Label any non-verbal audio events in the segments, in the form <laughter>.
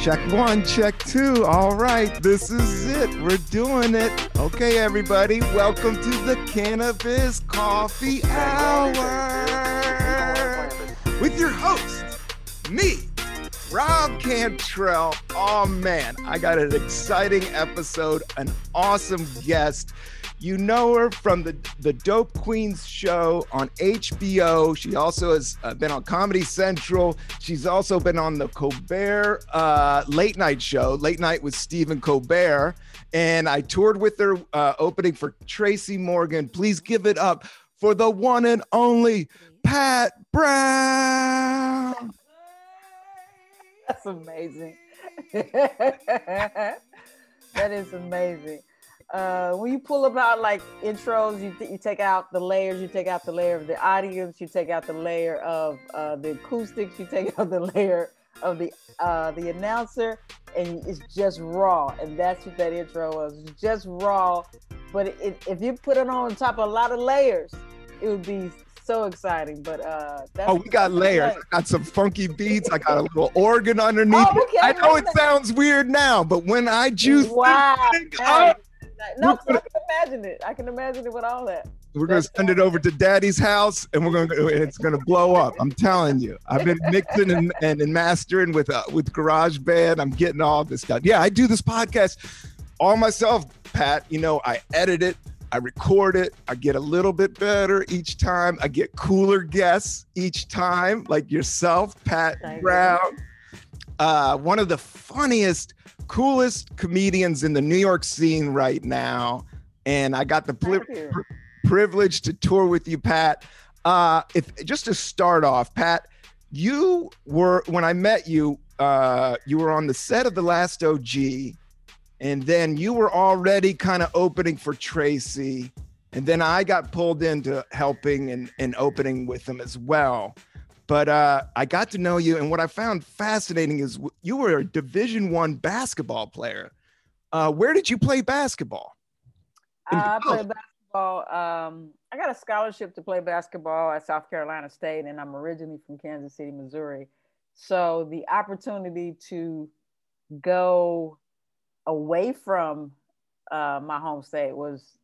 Check one, check two. All right, this is it. We're doing it. Okay, everybody, welcome to the Cannabis Coffee Hour with your host, me, Rob Cantrell. Oh man, I got an exciting episode, an awesome guest. You know her from the, the Dope Queens show on HBO. She also has uh, been on Comedy Central. She's also been on the Colbert uh, late night show, Late Night with Stephen Colbert. And I toured with her uh, opening for Tracy Morgan. Please give it up for the one and only Pat Brown. That's amazing. <laughs> that is amazing uh, when you pull about like intros, you, you take out the layers, you take out the layer of the audience, you take out the layer of uh, the acoustics, you take <laughs> out the layer of the uh, the announcer, and it's just raw. And that's what that intro was, it's just raw. But it, it, if you put it on top of a lot of layers, it would be so exciting. But uh, oh, we got layers. I got some funky beats. I got a little organ underneath. Oh, okay. I know it sounds weird now, but when I juice, wow. Hey. No, I can imagine it. I can imagine it with all that. We're gonna send it over to Daddy's house, and we're gonna it's gonna blow up. I'm telling you. I've been mixing and, <laughs> and, and mastering with uh, with GarageBand. I'm getting all this stuff. Yeah, I do this podcast all myself, Pat. You know, I edit it, I record it, I get a little bit better each time. I get cooler guests each time, like yourself, Pat Brown. Uh, one of the funniest coolest comedians in the New York scene right now. And I got the pl- privilege to tour with you, Pat. Uh, if just to start off, Pat, you were when I met you, uh, you were on the set of The Last OG, and then you were already kind of opening for Tracy, and then I got pulled into helping and, and opening with them as well. But uh, I got to know you, and what I found fascinating is you were a Division One basketball player. Uh, where did you play basketball? I played basketball. Um, I got a scholarship to play basketball at South Carolina State, and I'm originally from Kansas City, Missouri. So the opportunity to go away from uh, my home state was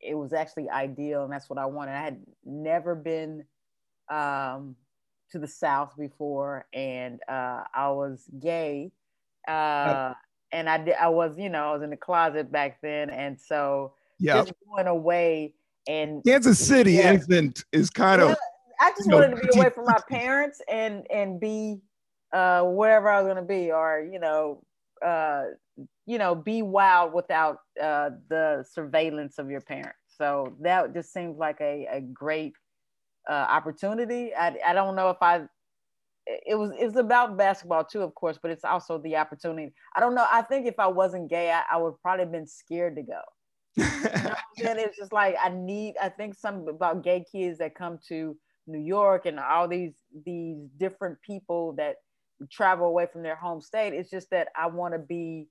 it was actually ideal, and that's what I wanted. I had never been um, to the South before, and uh, I was gay, uh, and I did. I was, you know, I was in the closet back then, and so yeah, just going away and Kansas City yeah, isn't is kind of. I just wanted know, to be away from my parents and and be uh, wherever I was going to be, or you know, uh, you know, be wild without uh, the surveillance of your parents. So that just seems like a, a great uh, opportunity. I, I don't know if I it was it's about basketball too, of course, but it's also the opportunity. I don't know. I think if I wasn't gay, I, I would probably been scared to go. you know <laughs> it's just like I need. I think something about gay kids that come to New York and all these these different people that travel away from their home state. It's just that I want to be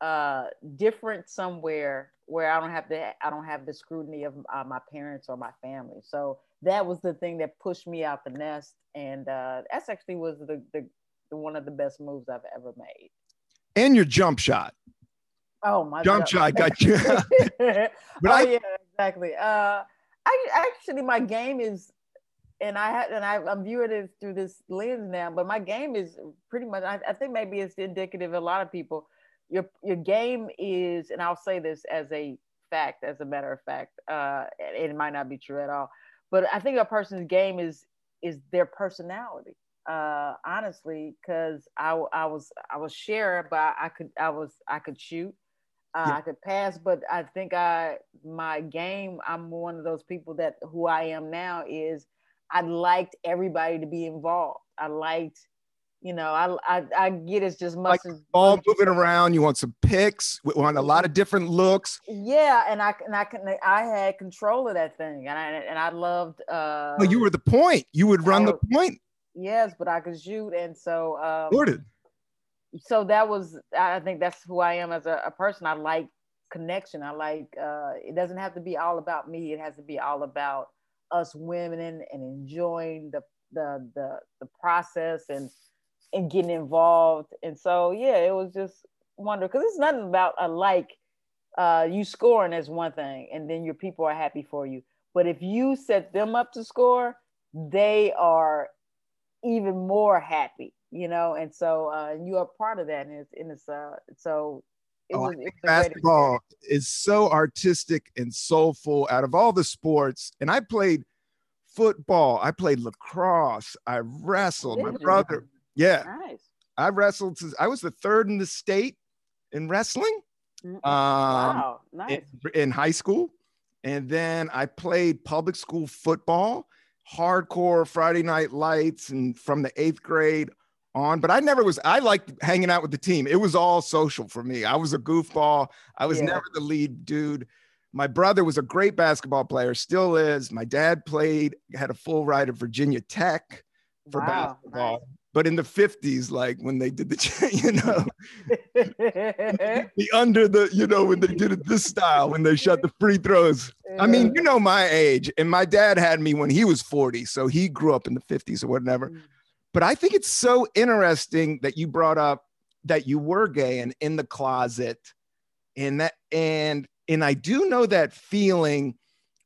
uh, different somewhere where I don't have to. I don't have the scrutiny of uh, my parents or my family. So that was the thing that pushed me out the nest, and uh, that's actually was the, the, the one of the best moves I've ever made. And your jump shot. Oh my jump God. shot got you. <laughs> but oh I, yeah, exactly. Uh, I actually my game is, and I had and I, I'm viewing it through this lens now. But my game is pretty much. I, I think maybe it's indicative of a lot of people. Your your game is, and I'll say this as a fact, as a matter of fact, uh, it might not be true at all but I think a person's game is is their personality. Uh, honestly, because I, I was I was share, but I could I was I could shoot, uh, yeah. I could pass, but I think I my game. I'm one of those people that who I am now is I liked everybody to be involved. I liked you know, I I, I get it's just much like ball moving around. You want some picks. We want a lot of different looks. Yeah, and I and I can I had control of that thing, and I and I loved. uh Well, you were the point. You would run the point. Yes, but I could shoot, and so um. So that was. I think that's who I am as a, a person. I like connection. I like. uh It doesn't have to be all about me. It has to be all about us women and, and enjoying the the the the process and and getting involved. And so yeah, it was just wonderful because it's nothing about a like uh, you scoring as one thing, and then your people are happy for you. But if you set them up to score, they are even more happy, you know. And so uh, you are part of that, and it's, and it's uh, so it oh, was, basketball is so artistic and soulful out of all the sports. And I played football, I played lacrosse, I wrestled. My brother, yeah, nice. I wrestled. Since, I was the third in the state in wrestling. Um, wow, nice. In, in high school, and then I played public school football, hardcore Friday Night Lights, and from the eighth grade on, but I never was. I liked hanging out with the team. It was all social for me. I was a goofball. I was yeah. never the lead dude. My brother was a great basketball player, still is. My dad played, had a full ride at Virginia Tech for wow, basketball. Nice. But in the 50s, like when they did the, <laughs> you know, <laughs> the under the, you know, when they did it this style, when they shot the free throws. I mean, you know, my age. And my dad had me when he was 40. So he grew up in the 50s or whatever. Mm. But I think it's so interesting that you brought up that you were gay and in the closet and that and and I do know that feeling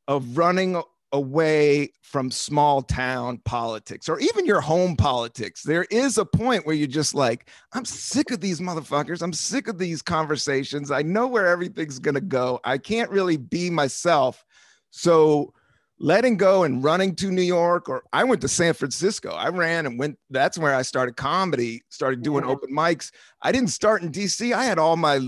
of running away from small town politics or even your home politics. There is a point where you're just like, I'm sick of these motherfuckers. I'm sick of these conversations. I know where everything's going to go. I can't really be myself. So letting go and running to New York, or I went to San Francisco. I ran and went. That's where I started comedy, started doing yeah. open mics. I didn't start in DC. I had all my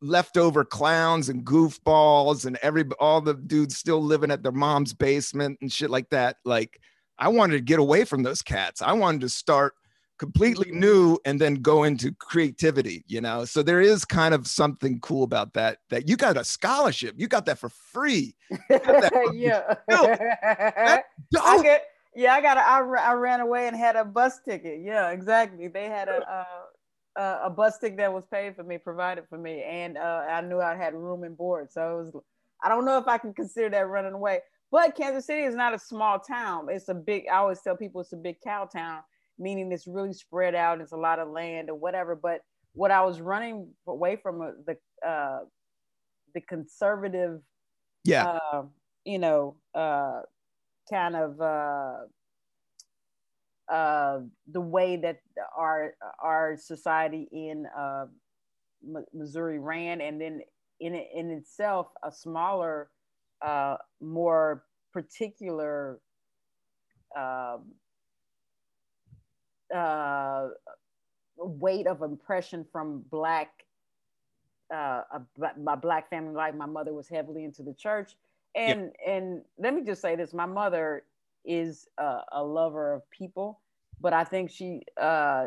leftover clowns and goofballs and every all the dudes still living at their mom's basement and shit like that. Like I wanted to get away from those cats. I wanted to start completely new and then go into creativity you know? So there is kind of something cool about that that you got a scholarship. You got that for free. <laughs> Yeah. <laughs> <laughs> I get, yeah i got a, I, I ran away and had a bus ticket. Yeah exactly. They had a uh, a bus ticket that was paid for me provided for me and uh, i knew i had room and board so it was i don't know if i can consider that running away but kansas city is not a small town it's a big i always tell people it's a big cow town meaning it's really spread out. It's a lot of land or whatever. But what I was running away from uh, the uh, the conservative, yeah, uh, you know, uh, kind of uh, the way that our our society in uh, Missouri ran, and then in in itself a smaller, uh, more particular um, uh, weight of impression from black uh, a, my black family life. My mother was heavily into the church, and and let me just say this: my mother is a, a lover of people, but I think she, uh,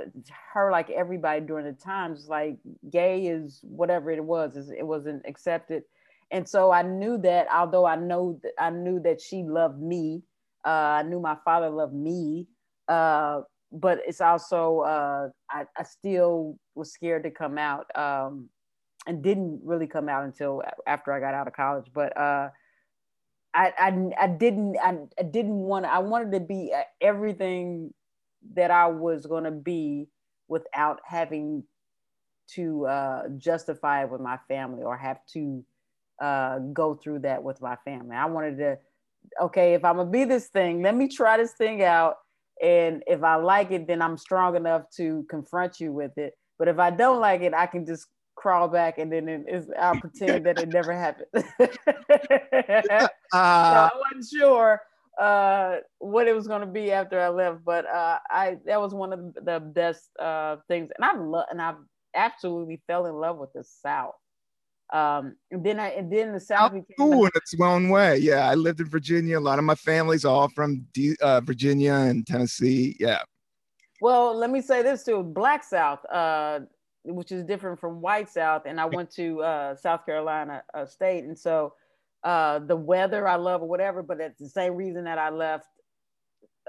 her like everybody during the times, like gay is whatever it was, it wasn't accepted, and so I knew that. Although I know that I knew that she loved me, uh, I knew my father loved me. Uh, but it's also uh, I, I still was scared to come out um, and didn't really come out until after I got out of college. But uh, I, I, I didn't I, I didn't want I wanted to be everything that I was going to be without having to uh, justify it with my family or have to uh, go through that with my family. I wanted to okay if I'm gonna be this thing, let me try this thing out and if I like it, then I'm strong enough to confront you with it. But if I don't like it, I can just crawl back and then it, I'll pretend that it never happened. uh, <laughs> <laughs> so I wasn't sure uh, what it was going to be after I left, but uh, I that was one of the best uh, things, and I love and I absolutely fell in love with the South. Um, and then I and then the South became cool in its own way. Yeah, I lived in Virginia. A lot of my family's all from D, uh, Virginia and Tennessee. Yeah. Well, let me say this too: Black South, uh, which is different from White South, and I went to uh, South Carolina uh, State, and so uh, the weather I love or whatever. But it's the same reason that I left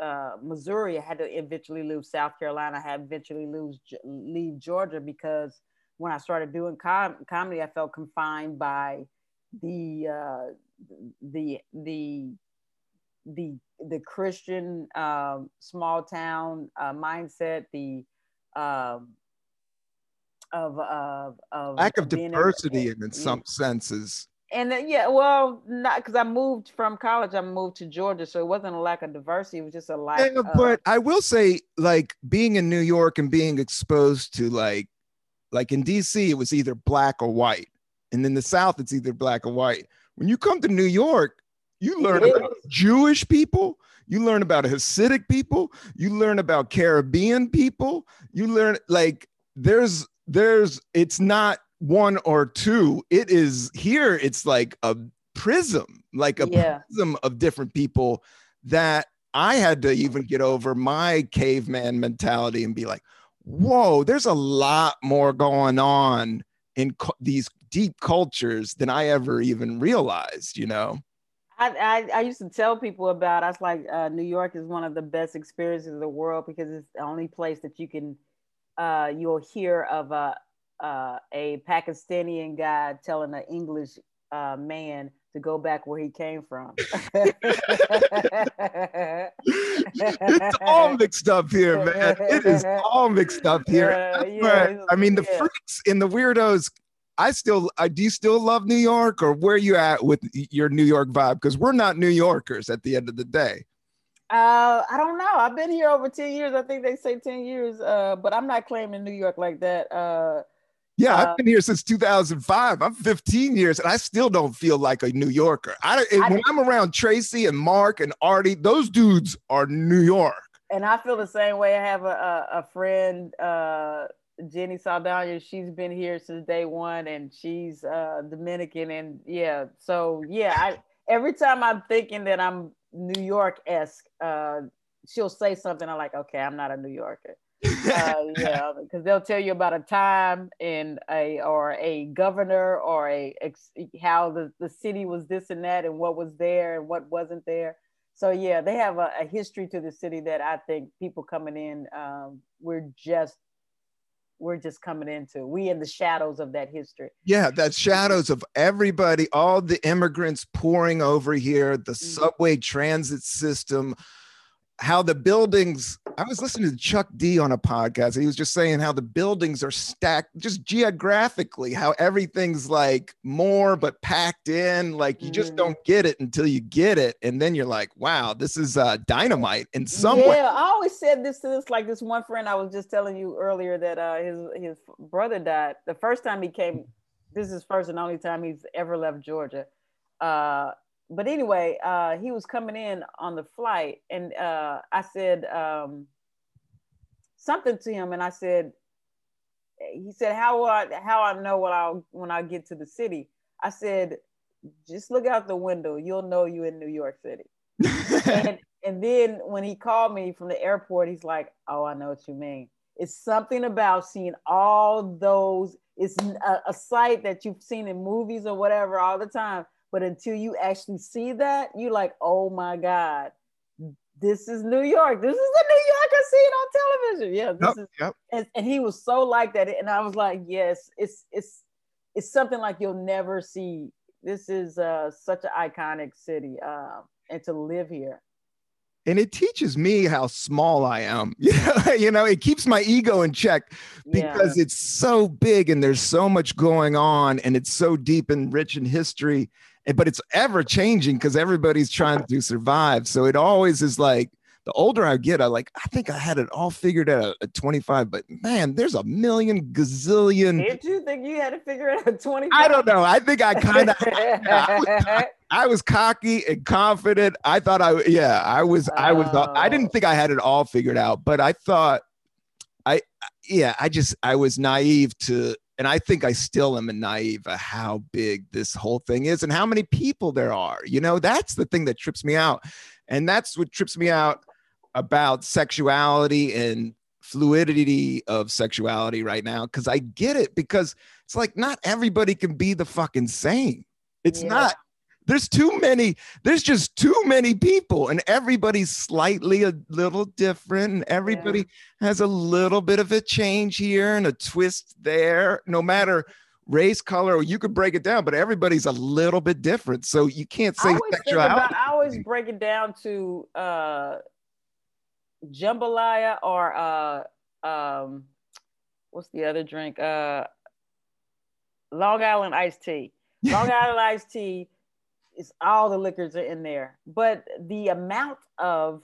uh, Missouri. I had to eventually leave South Carolina. I had eventually lose leave Georgia because when I started doing com- comedy, I felt confined by the uh, the the the the Christian um, small town uh, mindset, the um, of of of lack of diversity in, in some senses. And then, yeah, well, not because I moved from college. I moved to Georgia, so it wasn't a lack of diversity. It was just a lack. Yeah, of, but I will say, like being in New York and being exposed to like, like in DC, it was either black or white, and in the South, it's either black or white. When you come to New York, you learn about Jewish people. You learn about Hasidic people. You learn about Caribbean people. You learn like there's there's it's not one or two. It is here. It's like a prism, like a yeah. prism of different people that I had to even get over my caveman mentality and be like, whoa, there's a lot more going on in cu- these deep cultures than I ever even realized, you know? I, I, I, used to tell people about. I was like, uh, New York is one of the best experiences of the world because it's the only place that you can, uh, you'll hear of a uh, a Pakistani guy telling an English uh, man to go back where he came from. <laughs> it's all mixed up here, man. It is <laughs> all mixed up here. Uh, yeah, I mean, the yeah. freaks and the weirdos. I still, I do you still love New York, or where you at with your New York vibe? Because we're not New Yorkers at the end of the day. Uh, I don't know. I've been here over 10 years. I think they say 10 years, uh, but I'm not claiming New York like that. Uh, yeah, I've uh, been here since 2005. I'm 15 years, and I still don't feel like a New Yorker. I, I when I'm around Tracy and Mark and Artie, those dudes are New York. And I feel the same way. I have a a, a friend, uh, Jenny Saldana. She's been here since day one, and she's uh, Dominican. And yeah, so yeah, I every time I'm thinking that I'm New York esque, uh, she'll say something. I'm like, okay, I'm not a New Yorker <laughs> uh, yeah, because they'll tell you about a time in a or a governor or a how the, the city was this and that and what was there and what wasn't there. So yeah, they have a, a history to the city that I think people coming in, um, we're just we're just coming into. We in the shadows of that history. Yeah, that shadows of everybody, all the immigrants pouring over here, the mm-hmm. subway transit system, how the buildings i was listening to chuck d on a podcast. He was just saying how the buildings are stacked just geographically how everything's like more but packed in. Like you just don't mm. get it until you get it. And then you're like wow this is uh, dynamite in some yeah, way i always said this to this like this one friend i was just telling you earlier that uh, his his brother died. The first time he came this is first and only time he's ever left georgia. Uh, but anyway, uh, he was coming in on the flight, and uh, I said um, something to him, and I said, he said, "How will I how I know what I when I get to the city?" I said, "Just look out the window, you'll know you're in New York City." and <laughs> and then when he called me from the airport, he's like, "Oh, I know what you mean." It's something about seeing all those. It's a, a sight that you've seen in movies or whatever all the time but until you actually see that, you're like, oh my God, this is New York. This is the New York I see it on television. Yeah, this yep, is yep. And, and he was so like that. And I was like, yes, it's it's it's something like you'll never see. This is uh, such an iconic city. Uh, and to live here and it teaches me how small I am. <laughs> you know, it keeps my ego in check because yeah. it's so big and there's so much going on and it's so deep and rich in history but it's ever changing because everybody's trying to survive. So it always is like the older I get, I like I think I had it all figured out at 25, but man, there's a million gazillion. Did you think you had to figure it out at 25? I don't know. I think I kind of I, <laughs> I, was cocky and confident. I thought I yeah, I was I was uh, I didn't oh. think I had it all figured out, but I thought I yeah, I just I was naive to and I think I still am a naive of how big this whole thing is and how many people there are. You know, that's the thing that trips me out. And that's what trips me out about sexuality and fluidity of sexuality right now. Cause I get it because it's like not everybody can be the fucking same. It's yeah. not there's too many there's just too many people and everybody's slightly a little different and everybody yeah. has a little bit of a change here and a twist there no matter race color or you could break it down but everybody's a little bit different so you can't say I always. About, I always break it down to uh jambalaya or uh um what's the other drink? Uh, Long Island iced tea. <laughs> Long Island iced tea is all the liquors are in there, but the amount of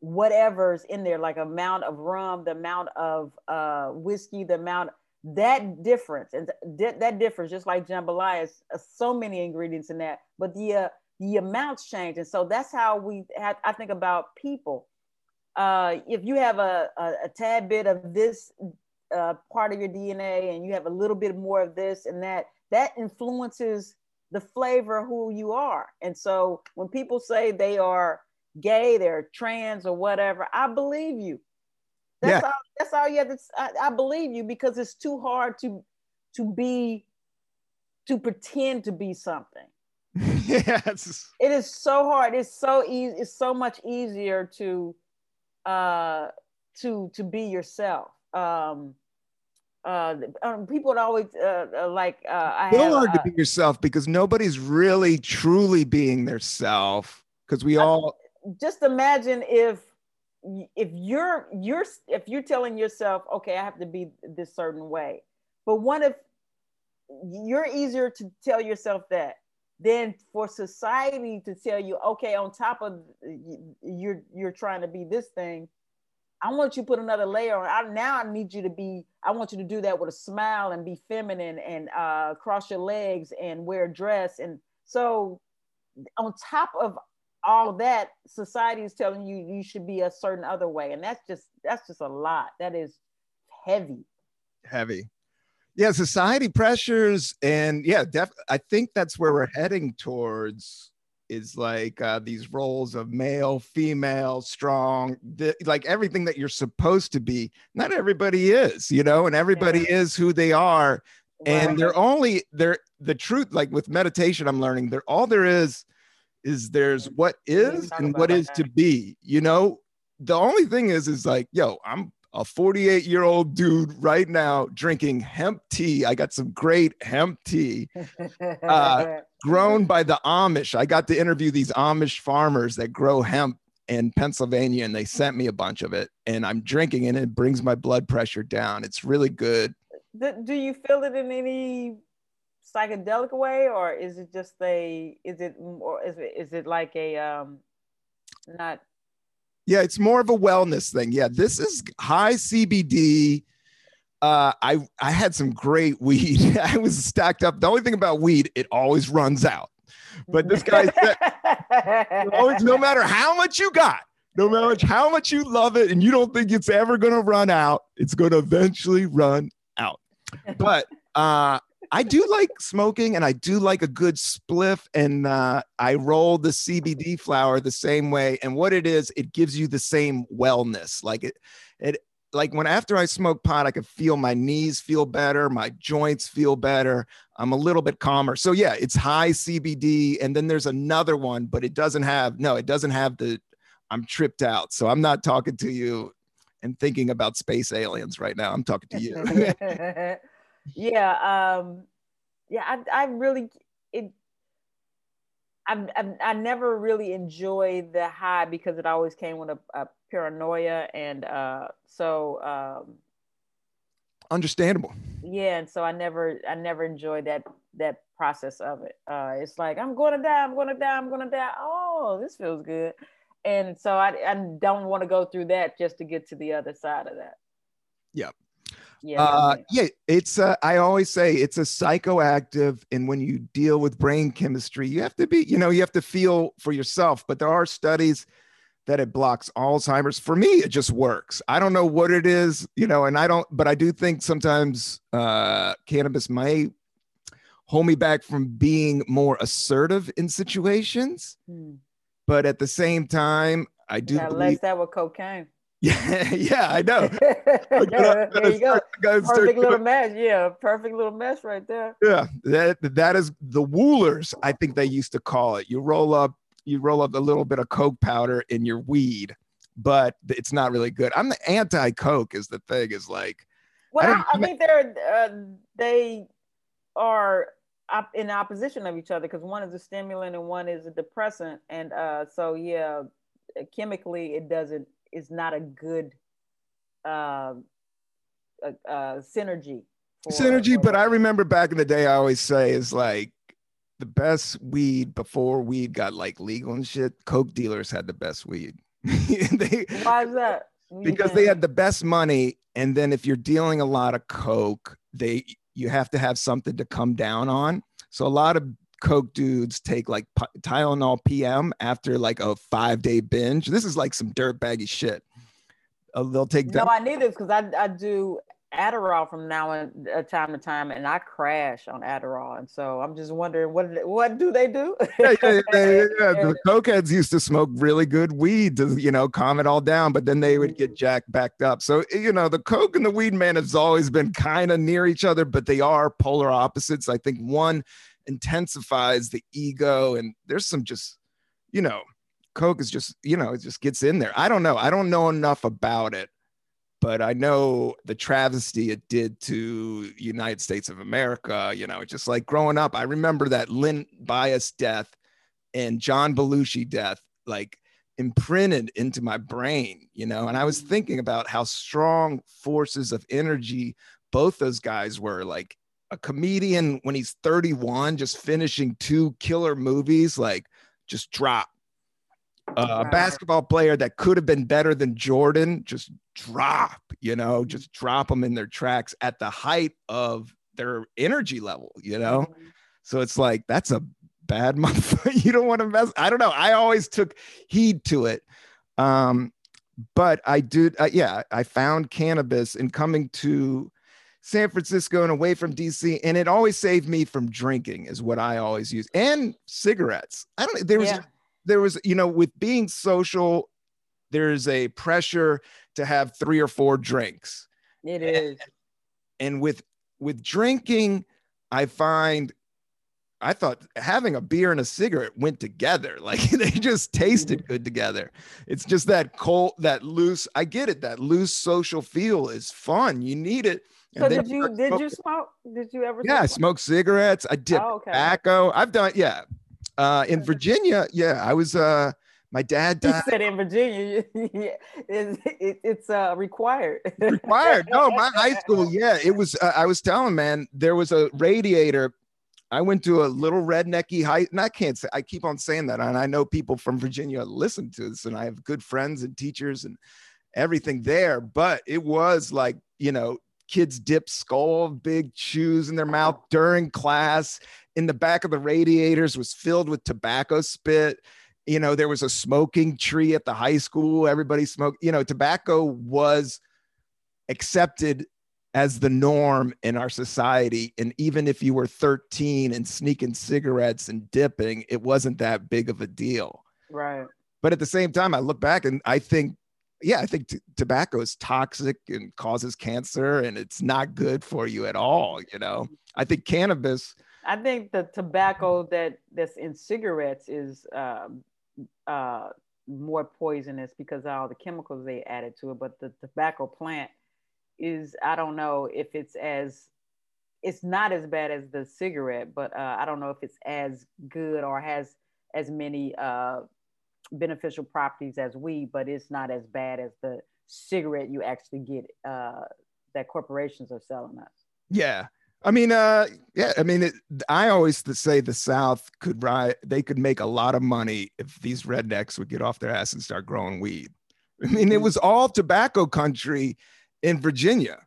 whatever's in there, like amount of rum, the amount of uh, whiskey, the amount that difference and th- that difference, just like jambalaya, is uh, so many ingredients in that, but the uh, the amounts change, and so that's how we have. I think about people. Uh, if you have a, a, a tad bit of this uh, part of your DNA, and you have a little bit more of this and that, that influences the flavor of who you are. And so when people say they are gay, they're trans or whatever, I believe you. That's yeah. all. That's all you have to. I, I believe you because it's too hard to to be to pretend to be something. <laughs> yes. It is so hard. It's so easy. It's so much easier to uh to to be yourself. Um uh, um, people would always uh, uh like uh, I have, hard to be yourself because nobody's really truly being their self because we all just imagine if if you're you're if you're telling yourself okay I have to be this certain way but what if you're easier to tell yourself that than for society to tell you okay on top of you're you're trying to be this thing I want you to put another layer on. I, now I need you to be, I want you to do that with a smile and be feminine and uh, cross your legs and wear a dress. And so, on top of all that, society is telling you you should be a certain other way. And that's just, that's just a lot. That is heavy. Heavy. Yeah, society pressures. And yeah, def- I think that's where we're heading towards is like uh, these roles of male, female, strong, th- like everything that you're supposed to be. Not everybody is, you know, and everybody yeah. is who they are. And they're only they're the truth, like with meditation, I'm learning there all there is is there's what is and what is to be, you know. The only thing is, is like, yo, I'm a 48 year old dude right now drinking hemp tea. I got some great hemp tea uh, <laughs> grown by the Amish. I got to interview these Amish farmers that grow hemp in Pennsylvania, and they sent me a bunch of it. And I'm drinking, it. and it brings my blood pressure down. It's really good. Do you feel it in any psychedelic way, or is it just a? Is it or is it is it like a um, not yeah, it's more of a wellness thing. Yeah, this is high CBD. Uh, I I had some great <laughs> weed. I was stacked up. The only thing about weed, it always runs out. But this guy <laughs> said, always, no matter how much you got, no matter how much you love it, and you don't think it's ever gonna run out, it's gonna eventually run out. But uh, I do like smoking and I do like a good spliff. And uh, I roll the CBD flower the same way. And what it is, it gives you the same wellness. Like it, it, like when after I smoke pot, I can feel my knees feel better, my joints feel better. I'm a little bit calmer. So yeah, it's high CBD. And then there's another one, but it doesn't have, no, it doesn't have the, I'm tripped out. So I'm not talking to you and thinking about space aliens right now. I'm talking to you. <laughs> yeah um yeah i, I really it I, I, I never really enjoyed the high because it always came with a, a paranoia and uh so um understandable. Yeah and so i never i never enjoyed that that process of it. Uh it's like i'm gonna die i'm gonna die i'm gonna die. Oh this feels good. And so i, I don't want to go through that just to get to the other side of that. Yeah yeah, uh, yeah. It's uh, I always say it's a psychoactive, and when you deal with brain chemistry, you have to be, you know, you have to feel for yourself. But there are studies that it blocks Alzheimer's. For me, it just works. I don't know what it is, you know, and I don't, but I do think sometimes uh, cannabis might hold me back from being more assertive in situations. Hmm. But at the same time, I do. Believe- that with cocaine. <laughs> Yeah, yeah, I know. <laughs> there you go. <laughs> Perfect little mess. Yeah, perfect little mess right there. Yeah, that that is the woolers. I think they used to call it. You roll up, you roll up a little bit of coke powder in your weed, but it's not really good. I'm the anti coke. Is the thing is like. Well, I, I think they're uh, they are op- in opposition of each other because one is a stimulant and one is a depressant, and uh, so yeah, chemically it doesn't is not a good uh, uh, uh, synergy. For, synergy, for but I remember back in the day, I always say is like the best weed before weed got like legal and shit. Coke dealers had the best weed. <laughs> they, Why is that? Because they had the best money, and then if you're dealing a lot of coke, they you have to have something to come down on. So a lot of coke dudes take like Tylenol PM after like a five day binge. This is like some dirt baggy shit. Uh, they'll take. No, I need this because I I do Adderall from now and uh, time to time, and I crash on Adderall, and so I'm just wondering what what do they do? yeah, yeah, yeah, yeah. <laughs> The cokeheads used to smoke really good weed to you know calm it all down, but then they would get mm. jacked backed up. So you know the coke and the weed man has always been kind of near each other, but they are polar opposites. I think one intensifies the ego, and there's some just you know coke is just you know it just gets in there. I don't know. I don't know enough about it but I know the travesty it did to United States of America. You know, just like growing up, I remember that Len Bias death and John Belushi death, like imprinted into my brain. You know, and I was thinking about how strong forces of energy both those guys were. Like a comedian when he's 31, just finishing two killer movies, like just drop uh, a basketball player that could have been better than Jordan, just drop, you know, just drop them in their tracks at the height of their energy level, you know? Mm-hmm. So it's like, that's a bad <laughs> month. you don't want to mess. I don't know. I always took heed to it. Um, but I did, uh, yeah, I found cannabis in coming to San Francisco and away from DC, and it always saved me from drinking, is what I always use, and cigarettes. I don't. There was yeah there was, you know, with being social, there's a pressure to have three or four drinks. It is. And with with drinking, I find I thought having a beer and a cigarette went together. <laughs> Like they just tasted mm-hmm. good together. It's just that cold, that loose. I get it. That loose social feel is fun. You need it. So did you did you smoke? Did you ever? Yeah, I smoked cigarettes. I did oh, okay. tobacco. I've done yeah. Uh, in Virginia, yeah, I was. Uh, my dad died. said in Virginia, <laughs> it's, it's uh, required. required. No, my high school, <laughs> yeah, it was. Uh, I was telling man, there was a radiator. I went to a little rednecky high, and I can't say. I keep on saying that, and I know people from Virginia listen to this, and I have good friends and teachers and everything there. But it was like you know, kids dip Skoal big chews in their uh-huh. mouth during class in the back of the radiators was filled with tobacco spit. You know, there was a smoking tree at the high school. Everybody smoked, you know, tobacco was accepted as the norm in our society. And even if you were 13 and sneaking cigarettes and dipping, it wasn't that big of a deal. Right. But at the same time, I look back and I think, yeah, I think t- tobacco is toxic and causes cancer and it's not good for you at all. You know, I think cannabis I think the tobacco that that's in cigarettes is uh, uh, more poisonous because of all the chemicals they added to it. But the tobacco plant is, I don't know if it's as, it's not as bad as the cigarette, but uh, I don't know if it's as good or has as many uh, beneficial properties as weed, but it's not as bad as the cigarette you actually get uh, that corporations are selling us. Yeah. I mean, uh, yeah, I mean, it, I always say the South could ride, they could make a lot of money if these rednecks would get off their ass and start growing weed. I mean, it mm-hmm. was all tobacco country in Virginia.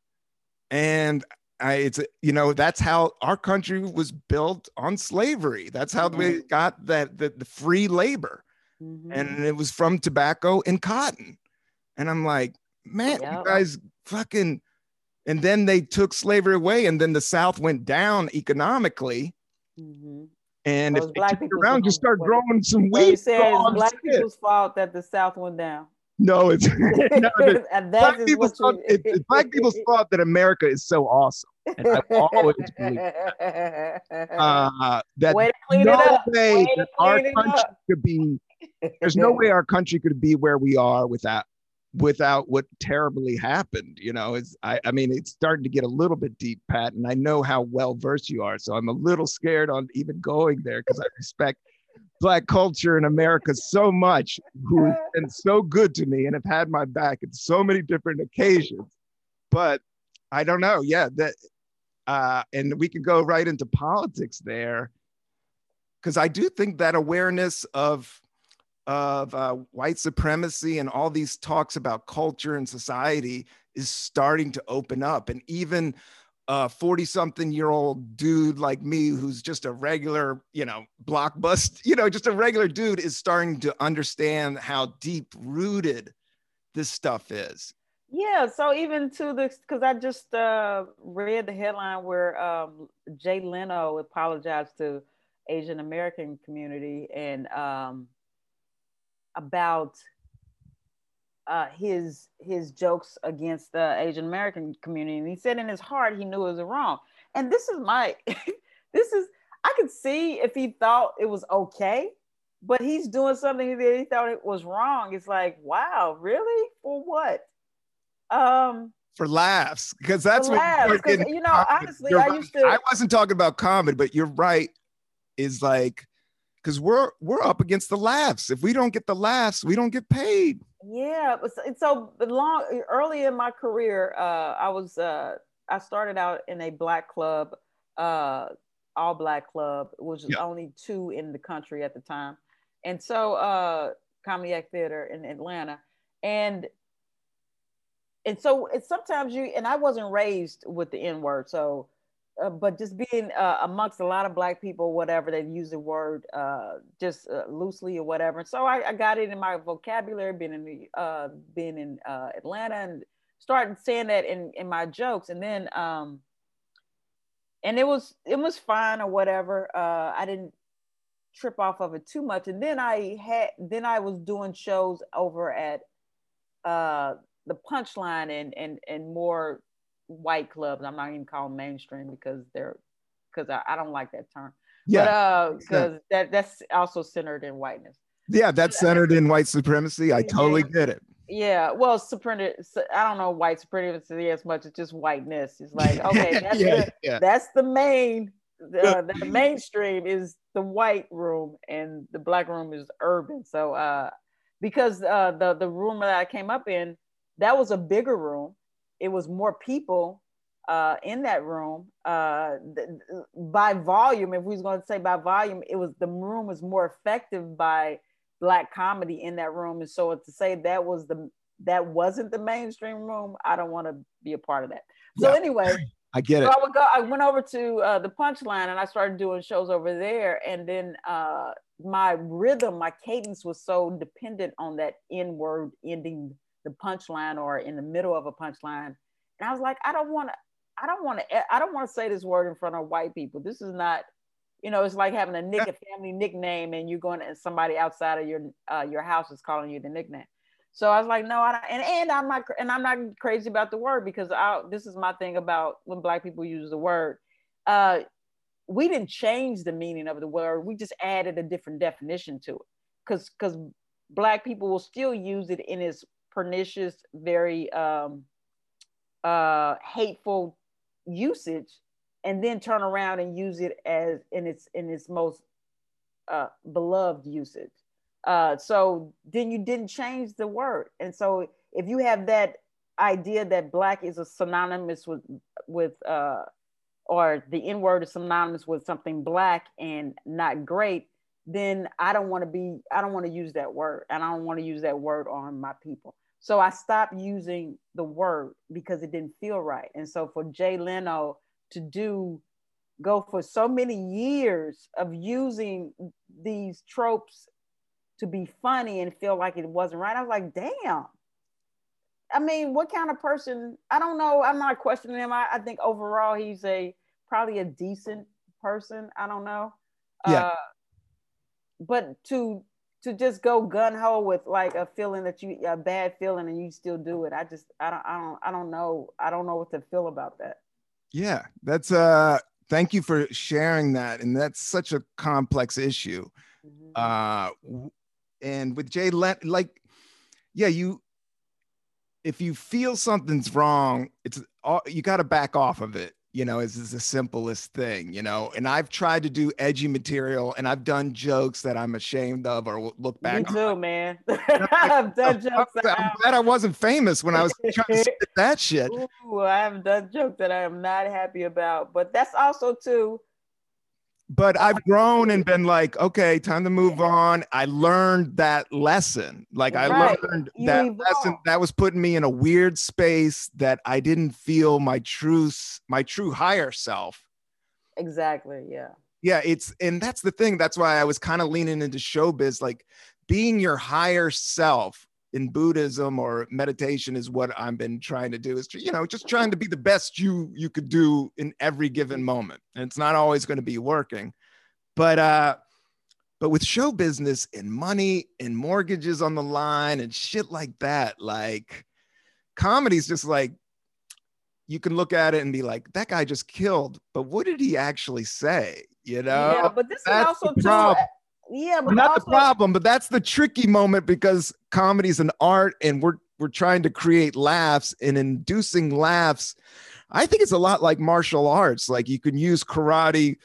And I, it's, you know, that's how our country was built on slavery. That's how we mm-hmm. got that, the, the free labor. Mm-hmm. And it was from tobacco and cotton. And I'm like, man, yep. you guys fucking, and then they took slavery away and then the south went down economically mm-hmm. and if black people around just start growing some weed you it's black people's fault that the south went down no it's <laughs> no, <laughs> black, people's thought, it, it's black thought that america is so awesome and I've always believed that. <laughs> Uh, that no way that our country could be there's no way our country could be where we are without without what terribly happened. You know, it's I, I mean, it's starting to get a little bit deep, Pat, and I know how well versed you are. So I'm a little scared on even going there because I respect black culture in America so much, who've been so good to me and have had my back at so many different occasions. But I don't know. Yeah, that uh, and we could go right into politics there because I do think that awareness of of uh, white supremacy and all these talks about culture and society is starting to open up, and even a 40 something year old dude like me who's just a regular you know blockbuster <laughs> you know just a regular dude is starting to understand how deep rooted this stuff is. Yeah, so even to this, because I just uh, read the headline where um, Jay Leno apologized to Asian American community and um, about uh, his his jokes against the Asian American community, and he said in his heart he knew it was wrong. And this is my, <laughs> this is I could see if he thought it was okay, but he's doing something that he thought it was wrong. It's like, wow, really? For what? Um, for laughs, because that's what laughs, you know. Honestly, you're I right. used to. I wasn't talking about comedy, but you're right. Is like because we're we're up against the laughs. If we don't get the laughs, we don't get paid. Yeah, so long early in my career, uh, I was uh, I started out in a black club, uh, all black club, which was yeah. only two in the country at the time, and so uh, Comedy Act Theater in Atlanta, and and so it's sometimes you and I wasn't raised with the N word, so uh, but just being uh, amongst a lot of black people, whatever they use the word uh, just uh, loosely or whatever. So I, I, got it in my vocabulary, being in the uh, being in Atlanta, and started saying that in in my jokes, and then um, and it was it was fine or whatever. I didn't trip off of it too much, and then I had then I was doing shows over at the punchline and and and more white clubs. I'm not even calling mainstream because they're because I, I, don't like that term. Yeah, but because uh, that that's also centered in whiteness. Yeah, that's centered in white supremacy. I totally yeah. get it. Yeah, well, supremacy. I don't know white supremacy as much as just whiteness. It's like <laughs> okay, that's yeah, the, yeah. that's the main. Uh, the mainstream is the white room, and the black room is urban. So, uh, because uh, the the room that I came up in, that was a bigger room. It was more people uh, in that room. Uh, th- by volume, if we was going to say by volume, it was the room was more effective by black comedy in that room. And so to say that was the that wasn't the mainstream room, I don't want to be a part of that. So yeah. anyway. <clears throat> I get it. So I would go. I went over to uh, the Punchline, and I started doing shows over there. And then uh, my rhythm, my cadence was so dependent on that N word ending the punchline or in the middle of a punchline. And I was like, I don't want to, I don't want to, I don't want to say this word in front of white people. This is not, you know, it's like having a nick, a family nickname, and you're going to somebody outside of your uh, your house is calling you the nickname. So I was like, no, I don't, and and I'm not and I'm not crazy about the word because I this is my thing about when black people use the word. Uh, we didn't change the meaning of the word. We just added a different definition to it because because black people will still use it in its pernicious, very um, uh, hateful usage, and then turn around and use it as in its in its most uh, beloved usage. Uh, so then you didn't change the word, and so if you have that idea that black is a synonymous with with uh, or the N word is synonymous with something black and not great, then I don't want to be, I don't want to use that word. And I don't want to use that word on my people. So I stopped using the word because it didn't feel right. And so for Jay Leno to do, go for so many years of using these tropes to be funny and feel like it wasn't right, I was like, damn. I mean, what kind of person? I don't know. I'm not questioning him. I, I think overall he's a probably a decent person. I don't know. Yeah. Uh, but to to just go gun ho with like a feeling that you a bad feeling and you still do it. I just I don't I don't I don't know I don't know what to feel about that. Yeah, that's uh thank you for sharing that and that's such a complex issue. Mm-hmm. Uh and with Jay like yeah, you if you feel something's wrong, it's all you got to back off of it you know, is, is the simplest thing, you know. And I've tried to do edgy material and I've done jokes that I'm ashamed of or look back. Me too, man. <laughs> <laughs> I've done jokes. I'm, I'm glad I wasn't famous when I was trying to <laughs> spit that shit. Ooh, I have done jokes that I am not happy about. But that's also too but I've grown and been like, okay, time to move on. I learned that lesson. Like I right. learned you that evolve. lesson that was putting me in a weird space that I didn't feel my true my true higher self. Exactly. Yeah. Yeah, it's and that's the thing. That's why I was kind of leaning into showbiz, like being your higher self in Buddhism or meditation is what I've been trying to do is you know just trying to be the best you you could do in every given moment. And it's not always going to be working. But uh but with show business and money and mortgages on the line and shit like that, like comedy's just like you can look at it and be like, that guy just killed, but what did he actually say? You know? Yeah, but this That's is also too yeah, but not also- the problem, but that's the tricky moment because comedy is an art and we're we're trying to create laughs and inducing laughs. I think it's a lot like martial arts. Like you can use karate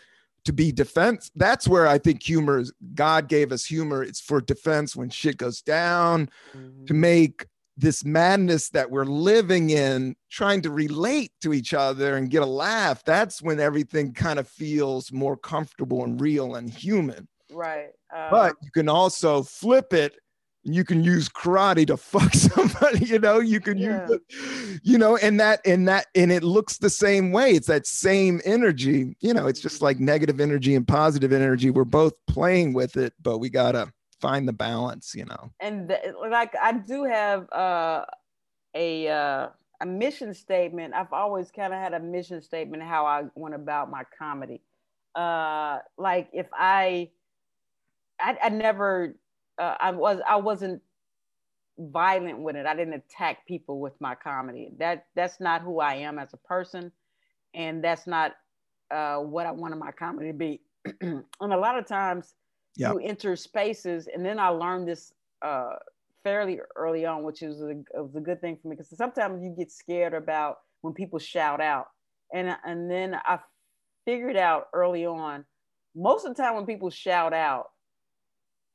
to be defense. That's where I think humor is. God gave us humor. It's for defense when shit goes down, mm-hmm. to make this madness that we're living in, trying to relate to each other and get a laugh. That's when everything kind of feels more comfortable and real and human. Right. Um, but you can also flip it you can use karate to <laughs> fuck somebody you know? You can yeah. use you know and that and that and it looks the same way. It's that same energy you know? It's just like negative energy and positive energy. We're both playing with it but we gotta find the balance you know? And the, like i do have uh a uh a mission statement. I've always kind of had a mission statement how i went about my comedy. Uh like if i I, I never uh, I was I wasn't violent with it. I didn't attack people with my comedy. That that's not who I am as a person, and that's not uh, what I wanted my comedy to be. <clears throat> and a lot of times, you enter spaces, and then I learned this uh, fairly early on, which is a, was a good thing for me because sometimes you get scared about when people shout out, and and then I figured out early on, most of the time when people shout out,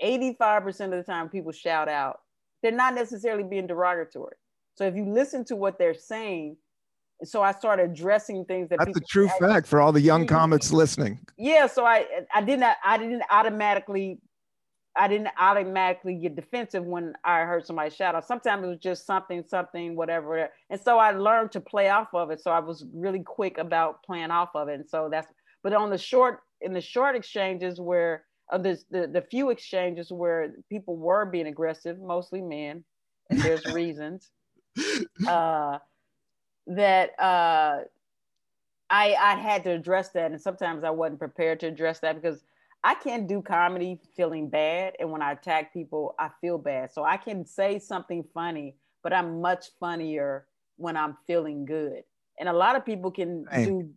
85% of the time people shout out, they're not necessarily being derogatory. So if you listen to what they're saying, so I started addressing things that that's a true fact for all the young mm-hmm. comics listening. Yeah, so I I didn't I didn't automatically I didn't automatically get defensive when I heard somebody shout out. Sometimes it was just something, something, whatever. And so I learned to play off of it. So I was really quick about playing off of it. And so that's but on the short in the short exchanges where of the, the, the few exchanges where people were being aggressive, mostly men, and there's <laughs> reasons uh, that uh, I I had to address that, and sometimes I wasn't prepared to address that because I can't do comedy feeling bad, and when I attack people, I feel bad. So I can say something funny, but I'm much funnier when I'm feeling good. And a lot of people can do,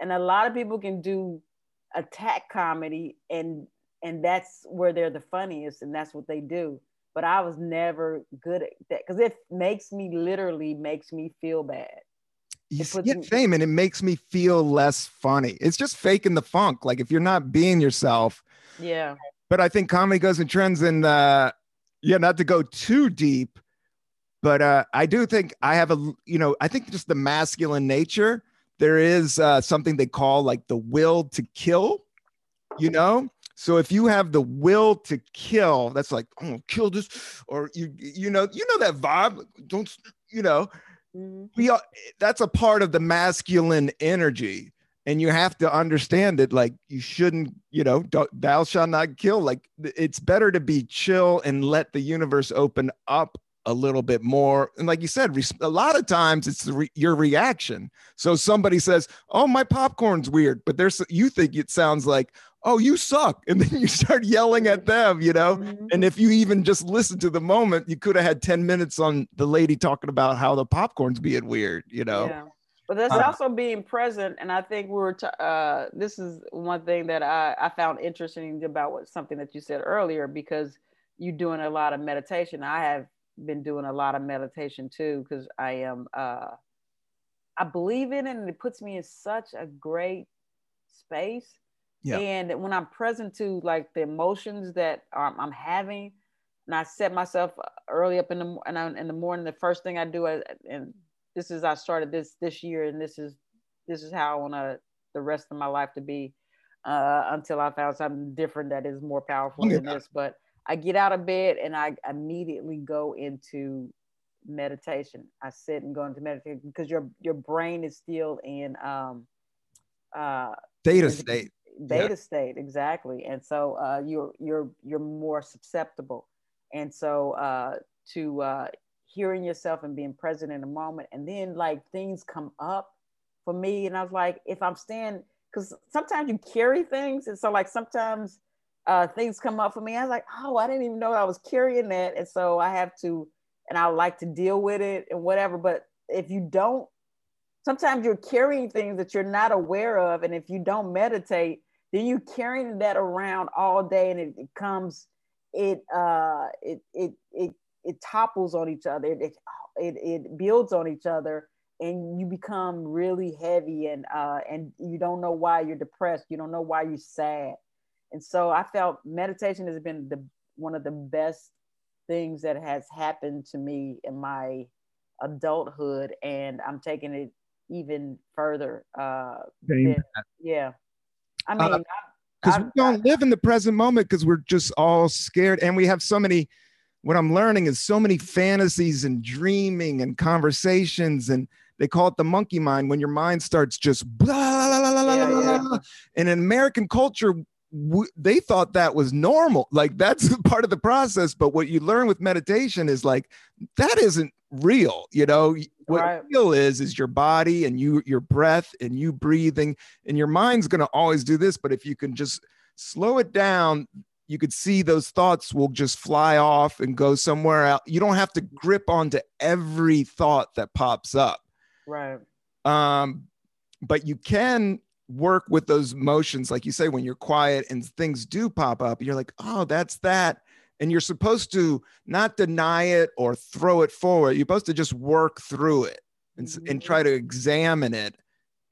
and a lot of people can do attack comedy and and that's where they're the funniest and that's what they do. But i was never good at that because it makes me literally makes me feel bad. You get me- fame and it makes me feel less funny. It's just faking the funk like if you're not being yourself. Yeah. But i think comedy goes in trends and uh yeah not to go too deep but uh i do think i have a you know i think just the masculine nature there is uh something they call like the will to kill you know so if you have the will to kill, that's like, I'm gonna kill this, or you you know, you know that vibe. Don't you know? Mm-hmm. We are that's a part of the masculine energy. And you have to understand it like you shouldn't, you know, thou shalt not kill. Like it's better to be chill and let the universe open up a little bit more. And like you said, a lot of times it's re- your reaction. So somebody says, "Oh, my popcorn's weird," but there's you think it sounds like, oh, you suck. <laughs> And then you start yelling at them, you know? Mm-hmm. And if you even just listen to the moment, you could have had 10 minutes on the lady talking about how the popcorn's being weird, you know? Yeah. But that's uh, also being present. And I think we were, t- uh, this is one thing that I, I found interesting about what something that you said earlier, because you're doing a lot of meditation. I have been doing a lot of meditation too, because I am, uh, I believe in it and it puts me in such a great space. Yeah. And when I'm present to like the emotions that I'm, I'm having, and I set myself early up in the and I, in the morning. The first thing I do, and this is I started this this year, and this is this is how I want to the rest of my life to be uh, until I found something different that is more powerful than this. But I get out of bed and I immediately go into meditation. I sit and go into meditation because your your brain is still in um, uh, theta state. Theta yeah. state, exactly. And so uh, you're you're you're more susceptible. And so uh, to uh, hearing yourself and being present in the moment, and then like things come up for me, and I was like, if I'm staying, because sometimes you carry things, and so like sometimes uh, things come up for me. I was like, oh, I didn't even know I was carrying that. And so I have to, and I like to deal with it and whatever. But if you don't, sometimes you're carrying things that you're not aware of. And if you don't meditate, then you're carrying that around all day and it, it comes, it, uh, it, it, it, it topples on each other. It, it, it builds on each other and you become really heavy and, uh, and you don't know why you're depressed. You don't know why you're sad and so I felt meditation has been the one of the best things that has happened to me in my adulthood, and I'm taking it even further. Uh, than, yeah, I uh, mean, because uh, we don't live in the present moment because we're just all scared, and we have so many. What I'm learning is so many fantasies and dreaming and conversations and they call it the monkey mind when your mind starts just blah, blah, blah, blah, yeah, blah, blah. And in American culture, they thought that was normal. Like that's <laughs> part of the process. But what you learn with meditation is like that isn't real. You know, what right. real is is your body and you your breath and you breathing and your mind's going to always do this. But if you can just slow it down, you could see those thoughts will just fly off and go somewhere else. You don't have to grip onto every thought that pops up. Right. Um, but you can work with those motions like you say when you're quiet and things do pop up you're like oh that's that and you're supposed to not deny it or throw it forward you're supposed to just work through it and, mm-hmm. and try to examine it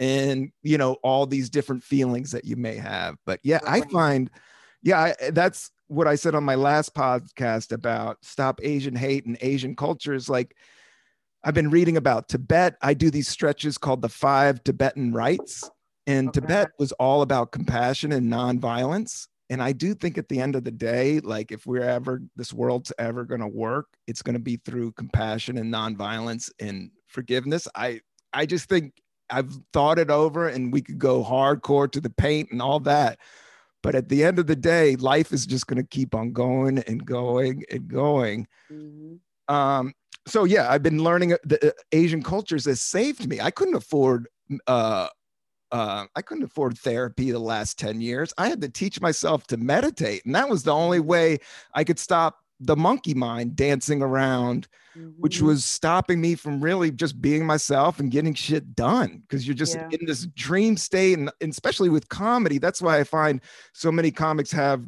and you know all these different feelings that you may have but yeah i find yeah I, that's what i said on my last podcast about stop asian hate and asian cultures like i've been reading about tibet i do these stretches called the five tibetan rites and okay. Tibet was all about compassion and nonviolence. And I do think at the end of the day, like if we're ever, this world's ever going to work, it's going to be through compassion and nonviolence and forgiveness. I, I just think I've thought it over and we could go hardcore to the paint and all that. But at the end of the day, life is just going to keep on going and going and going. Mm-hmm. Um, so yeah, I've been learning the uh, Asian cultures has saved me. I couldn't afford uh, uh, I couldn't afford therapy the last 10 years. I had to teach myself to meditate. And that was the only way I could stop the monkey mind dancing around, mm-hmm. which was stopping me from really just being myself and getting shit done. Cause you're just yeah. in this dream state. And, and especially with comedy, that's why I find so many comics have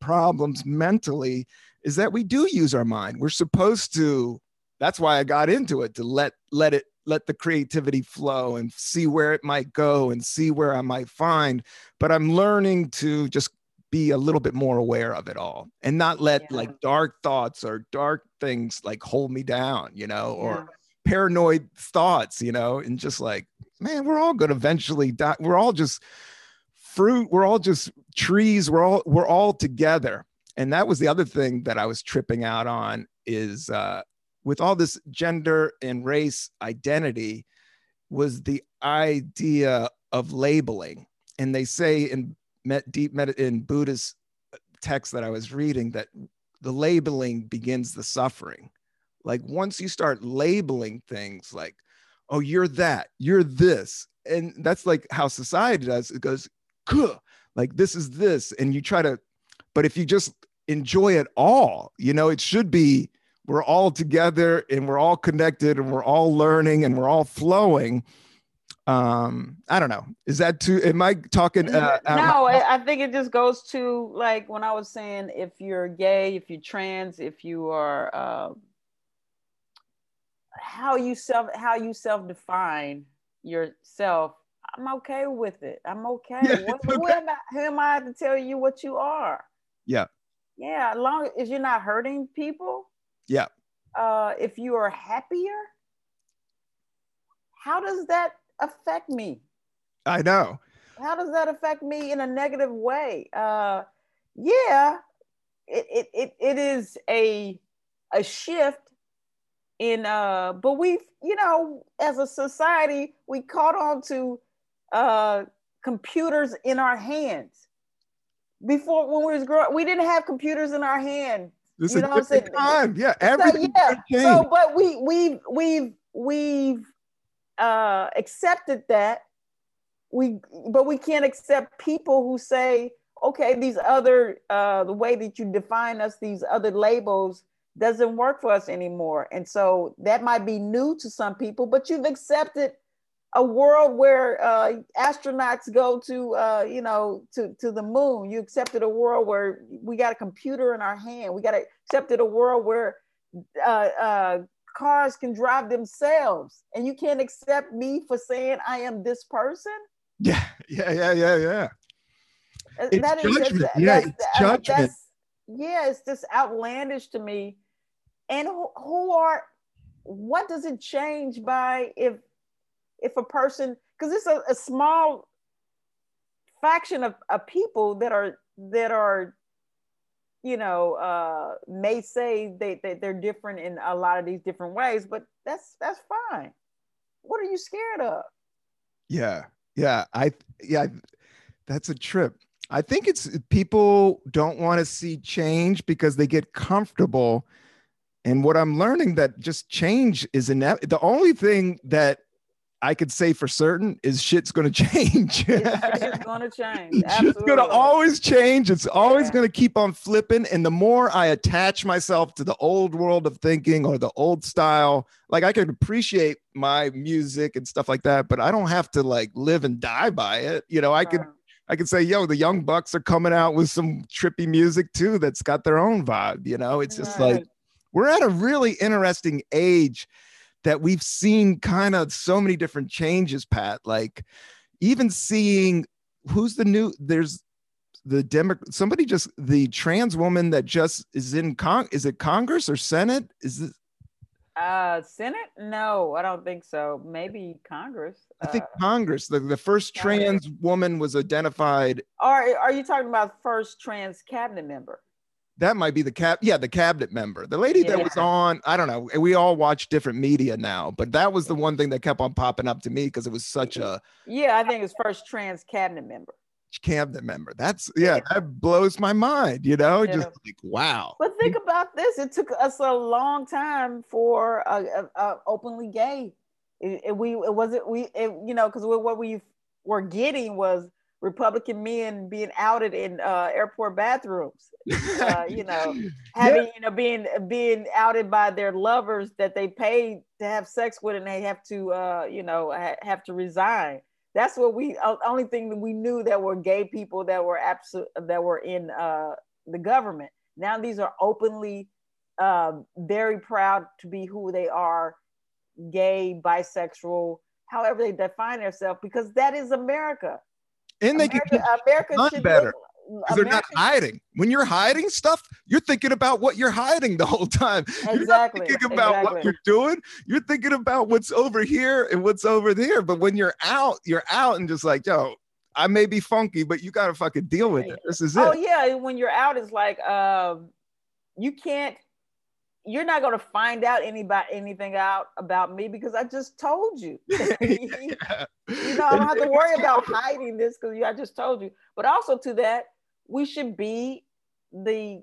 problems mentally is that we do use our mind. We're supposed to, that's why I got into it to let, let it let the creativity flow and see where it might go and see where I might find. But I'm learning to just be a little bit more aware of it all and not let yeah. like dark thoughts or dark things like hold me down, you know, yeah. or paranoid thoughts, you know, and just like, man, we're all going to eventually die. We're all just fruit. We're all just trees. We're all, we're all together. And that was the other thing that I was tripping out on is, uh, with all this gender and race identity was the idea of labeling. And they say in met, deep med- in Buddhist text that I was reading that the labeling begins the suffering. Like once you start labeling things like, oh, you're that, you're this. And that's like how society does. It goes, Kuh, like this is this. And you try to, but if you just enjoy it all, you know, it should be we're all together and we're all connected and we're all learning and we're all flowing. Um i don't know. Is that too am i talking uh, no i think it just goes to like when i was saying if you're gay if you're trans if you are uh, how you self how you self define yourself i'm okay with it. I'm okay, yeah, <laughs> what, okay. Who, am I, who am i to tell you what you are? Yeah. Yeah as long as you're not hurting people yeah. Uh if you are happier how does that affect me? I know. How does that affect me in a negative way? Uh yeah it it, it, it is a a shift in uh but we've you know as a society we caught on to uh computers in our hands. Before when we was growing we didn't have computers in our hand this you know what I'm saying? time yeah everything so, yeah so but we we've we've we've uh accepted that we but we can't accept people who say okay these other uh the way that you define us these other labels doesn't work for us anymore. And so that might be new to some people, but you've accepted a world where uh, astronauts go to, uh, you know, to, to the moon. You accepted a world where we got a computer in our hand. We got accepted a world where uh, uh, cars can drive themselves. And you can't accept me for saying I am this person. Yeah, yeah, yeah, yeah, yeah. Uh, it's that judgment. Is just, yeah, it's judgment. yeah, it's just outlandish to me and who, who are what does it change by if if a person because it's a, a, small faction of, of people that are that are you know uh may say they, they they're different in a lot of these different ways but that's that's fine. What are you scared of? Yeah. Yeah. I yeah that's a trip. I think it's people don't want to see change because they get comfortable. And what I'm learning that just change is inevitable. The only thing that I could say for certain is shit's going <laughs> to change. it's going to change. It's going to always change. It's always yeah. going to keep on flipping. And the more I attach myself to the old world of thinking or the old style, like I can appreciate my music and stuff like that, but I don't have to like live and die by it. You know, I could. I could say, yo, the young bucks are coming out with some trippy music too that's got their own vibe. You know, it's just right. like we're at a really interesting age that we've seen kind of so many different changes, Pat. Like even seeing who's the new there's the Demo somebody just the trans woman that just is in con is it Congress or Senate? Is it uh Senate? No, I don't think so. Maybe Congress. I think uh, Congress. The, the first trans woman was identified. Are are you talking about first trans cabinet member? That might be the cap yeah the cabinet member the lady yeah. that was on i don't know we all watch different media now but that was the one thing that kept on popping up to me because it was such a yeah i think it's first trans cabinet member cabinet member that's yeah, yeah. that blows my mind you know yeah. just like wow but think about this it took us a long time for a, a, a openly gay it, it, we it wasn't we it, you know because what we were getting was Republican men being outed in uh, airport bathrooms. Uh, <laughs> you know, having yeah. you know being being outed by their lovers that they paid to have sex with, and they have to uh, you know ha- have to resign. That's what we only thing that we knew that were gay people that were absolute that were in uh, the government. Now these are openly uh, very proud to be who they are, gay, bisexual, however they define themselves, because that is America and they America, can America better because they're not hiding. When you're hiding stuff, you're thinking about what you're hiding the whole time. Exactly. <laughs> You're not thinking about exactly. what you're doing. You're thinking about what's over here and what's over there. But when you're out, you're out and just like, yo, I may be funky, but you gotta fucking deal with it. This is oh, it. Oh yeah, when you're out, it's like um, you can't you're not going to find out anybody anything out about me because I just told you. yeah. <laughs> <laughs> You know, I don't have to worry about hiding this because I just told you. But also to that, we should be the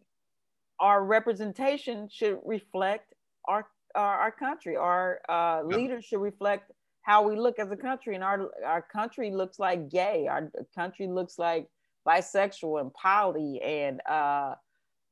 our representation should reflect our our, our country. Our uh, leaders should reflect how we look as a country, and our our country looks like gay. Our country looks like bisexual and poly and uh,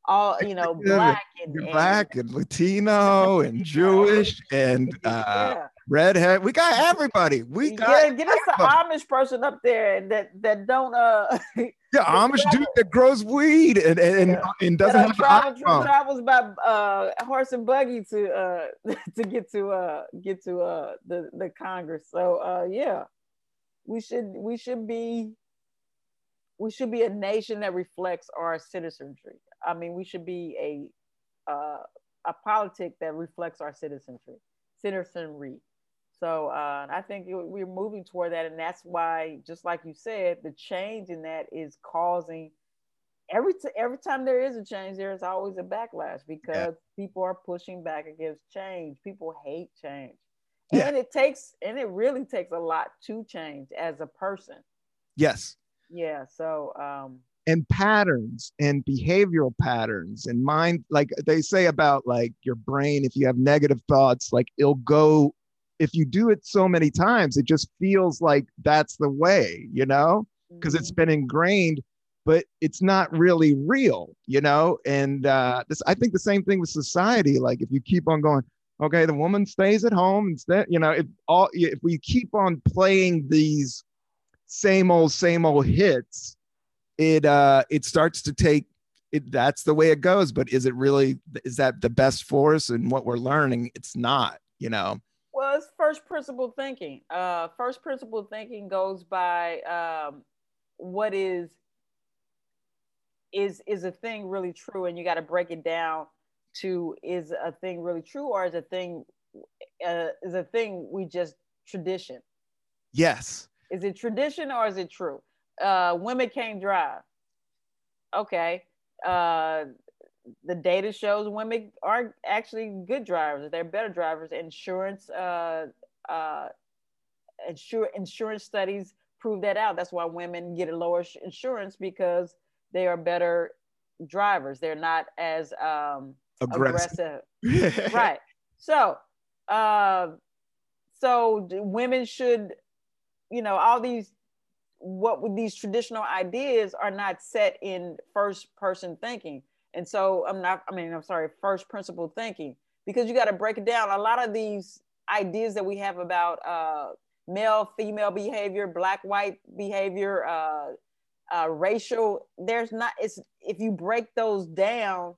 all you know <laughs> black and, black and, and Latino and Jewish and <laughs> uh, yeah. redhead. We got everybody. We got yeah, get us an Amish person up there that that don't uh <laughs> yeah Amish dude that grows weed and and, yeah. and doesn't have travel, travels by uh horse and buggy to uh to get to uh get to uh the the Congress. So uh yeah, we should we should be we should be a nation that reflects our citizenry. I mean, we should be a uh, a politic that reflects our citizenry, citizenry. So uh, I think we're moving toward that, and that's why, just like you said, the change in that is causing every t- every time there is a change, there is always a backlash because yeah. people are pushing back against change. People hate change, yeah. and it takes and it really takes a lot to change as a person. Yes. Yeah. So. um and patterns and behavioral patterns and mind like they say about like your brain if you have negative thoughts like it'll go if you do it so many times, it just feels like that's the way, you know, because mm-hmm. it's been ingrained, but it's not really real, you know. And uh, this, I think the same thing with society. Like if you keep on going, okay, the woman stays at home instead, you know, if all if we keep on playing these same old, same old hits, it uh, it starts to take. It, that's the way it goes but is it really is that the best for us and what we're learning it's not you know well, it's first principle thinking. Uh, first principle thinking goes by um, what is is is a thing really true, and you got to break it down to is a thing really true, or is a thing uh, is a thing we just tradition. Yes. Is it tradition or is it true? Uh, women can't drive. Okay. Uh, the data shows women are actually good drivers. They're better drivers. Insurance, uh, uh, insure, insurance studies prove that out. That's why women get a lower insurance because they are better drivers. They're not as um, aggressive. aggressive. <laughs> right. So, uh, so women should, you know, all these what would these traditional ideas are not set in first person thinking and so I'm not, I mean, I'm sorry, first principle thinking, because you got to break it down. A lot of these ideas that we have about uh, male female behavior, black white behavior, uh, uh, racial, there's not, it's, if you break those down,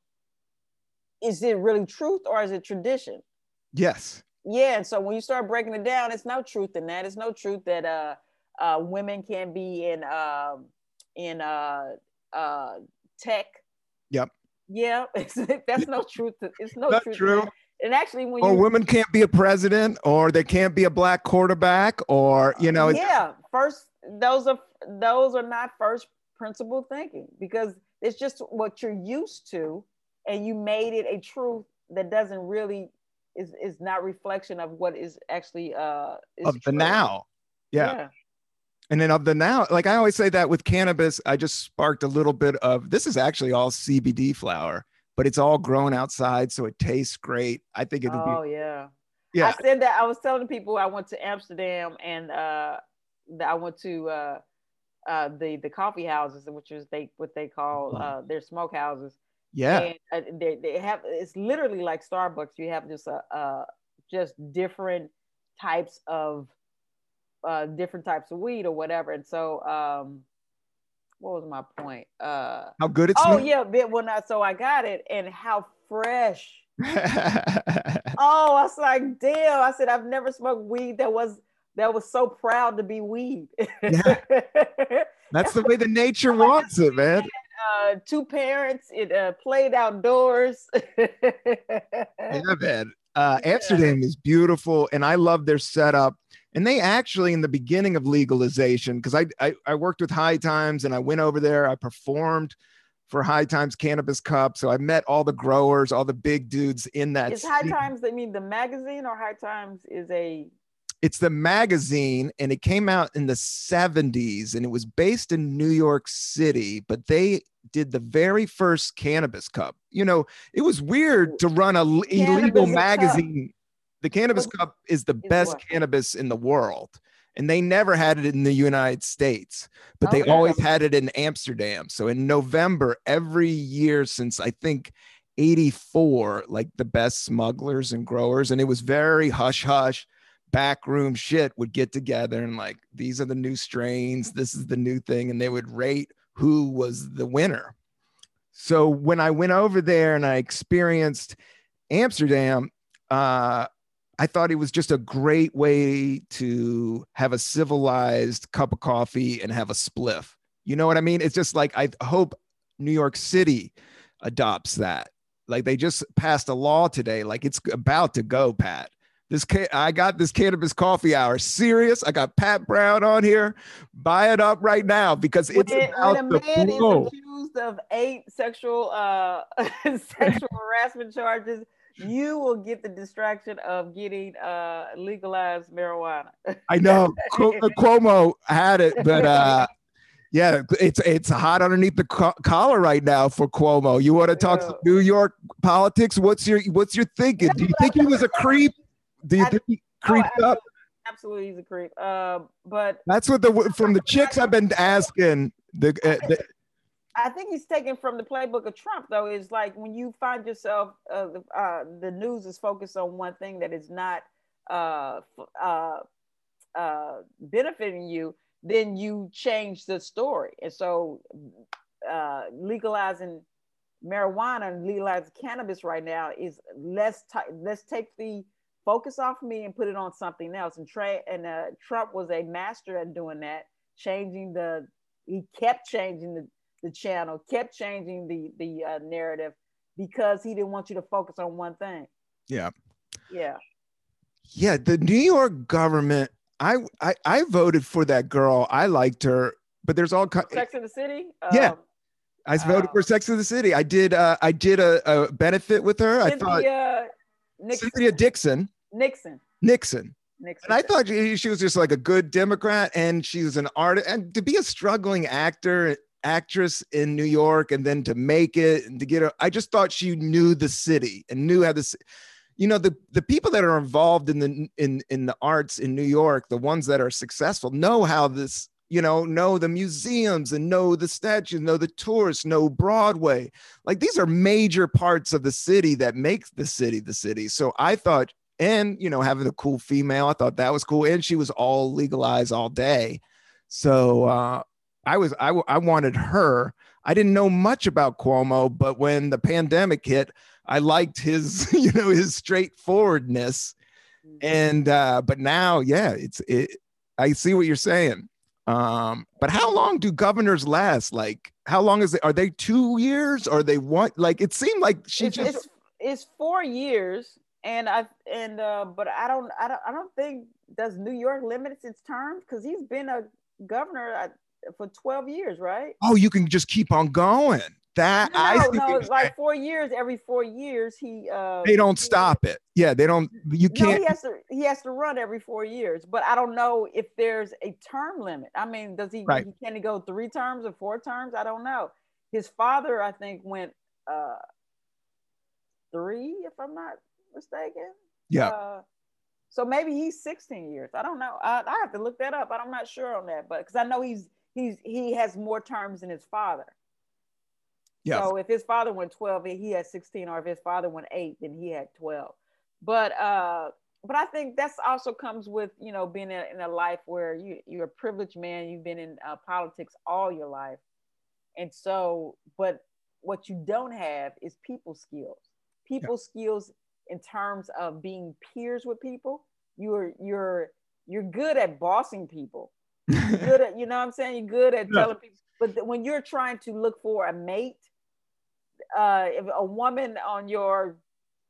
is it really truth or is it tradition? Yes. Yeah. And so when you start breaking it down, it's no truth in that. It's no truth that uh, uh, women can be in, uh, in uh, uh, tech. Yep. Yeah, <laughs> that's no truth. It's no truth. True. And actually, when or you, women can't be a president, or they can't be a black quarterback, or you know. Yeah, first those are those are not first principle thinking because it's just what you're used to, and you made it a truth that doesn't really is is not reflection of what is actually uh is of the now. yeah. yeah and then of the now like i always say that with cannabis i just sparked a little bit of this is actually all cbd flower but it's all grown outside so it tastes great. I think it'll oh, be yeah. Yeah. I said that i was telling people i went to amsterdam and uh i went to uh uh the the coffee houses which is they what they call uh their smoke houses. Yeah. And uh, they, they have it's literally like starbucks. You have just a uh just different types of uh, different types of weed or whatever. And so, um, what was my point? Uh, how good it's. Oh yeah, bit when I so I got it and how fresh. <laughs> oh, I was like, damn! I said I've never smoked weed that was that was so proud to be weed. yeah. <laughs> That's the way the nature wants it, man. Uh, two parents, it uh, played outdoors. yeah, man. Uh, <laughs> Amsterdam is beautiful, and I love their setup and they actually in the beginning of legalization because I, I, I worked with high times and i went over there i performed for high times cannabis cup so i met all the growers all the big dudes in that is high times i mean the magazine or high times is a it's the magazine and it came out in the 70s and it was based in new york city but they did the very first cannabis cup. You know it was weird to run a illegal magazine the cannabis cup is the best cannabis in the world and they never had it in the united states but oh, they yeah. always had it in amsterdam so in november every year since i think 84 like the best smugglers and growers and it was very hush hush backroom shit would get together and like these are the new strains, this is the new thing, and they would rate who was the winner. So when I went over there and I experienced Amsterdam, uh, I thought it was just a great way to have a civilized cup of coffee and have a spliff. You know what I mean? It's just like I hope New York City adopts that. Like they just passed a law today, like it's about to go, Pat. This I got this cannabis coffee hour. Serious? I got Pat Brown on here. Buy it up right now because it's when, about when a man is accused of eight sexual uh, <laughs> sexual harassment charges you will get the distraction of getting uh, legalized marijuana. I know <laughs> Cuomo had it, but uh, <laughs> yeah, it's it's hot underneath the co- collar right now for Cuomo. You want to talk yeah. New York politics? What's your what's your thinking? Do you think he was a creep? Do you I, think he creeped oh, up? Absolutely, he's a creep. Uh, but that's what the from the chicks I've been asking. The, uh, the I think he's taken from the playbook of Trump, though. Is like when you find yourself, uh, uh, the news is focused on one thing that is not uh, uh, uh, benefiting you, then you change the story. And so, uh, legalizing marijuana and legalizing cannabis right now is let's t- let's take the focus off me and put it on something else. And Trey and Trump was a master at doing that, changing the. He kept changing the the channel, kept changing the the uh, narrative because he didn't want you to focus on one thing. Yeah. Yeah. Yeah, the New York government. I I, I voted for that girl. I liked her, but there's all kinds. Sex in the City. Yeah. Um, I voted uh, for Sex in the City. I did. Uh, I did a, a benefit with her. Cynthia, I thought Nixon. Cynthia Dixon. Nixon. Nixon. Nixon. And I thought she, she was just like a good Democrat, and she was an artist. And to be a struggling actor actress in New York and then to make it and to get her. I just thought she knew the city and knew how this. You know the the people that are involved in the in in the arts in New York, the ones that are successful, know how this you know, know the museums and know the statues, know the tourists, know Broadway. Like these are major parts of the city that makes the city the city. So I thought, and you know, having a cool female, I thought that was cool. And she was all legalized all day. So uh, I was I, I wanted her. I didn't know much about Cuomo, but when the pandemic hit, I liked his <laughs> you know his straightforwardness. Mm-hmm. And uh, but now, yeah, it's it. I see what you're saying. Um, but how long do governors last? Like, how long is it? Are they two years? Or they want? Like, it seemed like she it's, just. It's, it's four years, and I and uh, but I don't I don't I don't think does New York limits its terms because he's been a governor for 12 years, right? Oh, you can just keep on going. That no, I no, it's like four years. Every four years, he uh, they don't stop it. Yeah, they don't. You can't. No, he has to. He has to run every four years. But I don't know if there's a term limit. I mean, does he? Right. Can he go three terms or four terms? I don't know. His father, I think, went uh, three, if I'm not mistaken. Yeah. Uh, so maybe he's 16 years. I don't know. I, I have to look that up. I'm not sure on that, but because I know he's he's he has more terms than his father. Yes. So if his father went 12, he had 16, or if his father went eight, then he had 12. But uh, but I think that's also comes with you know being in, in a life where you you're a privileged man, you've been in uh, politics all your life, and so but what you don't have is people skills. People yeah. skills in terms of being peers with people. You're you're you're good at bossing people good at, you know what I'm saying? You're good at <laughs> yeah. telling people. But when you're trying to look for a mate, uh, if a woman on your,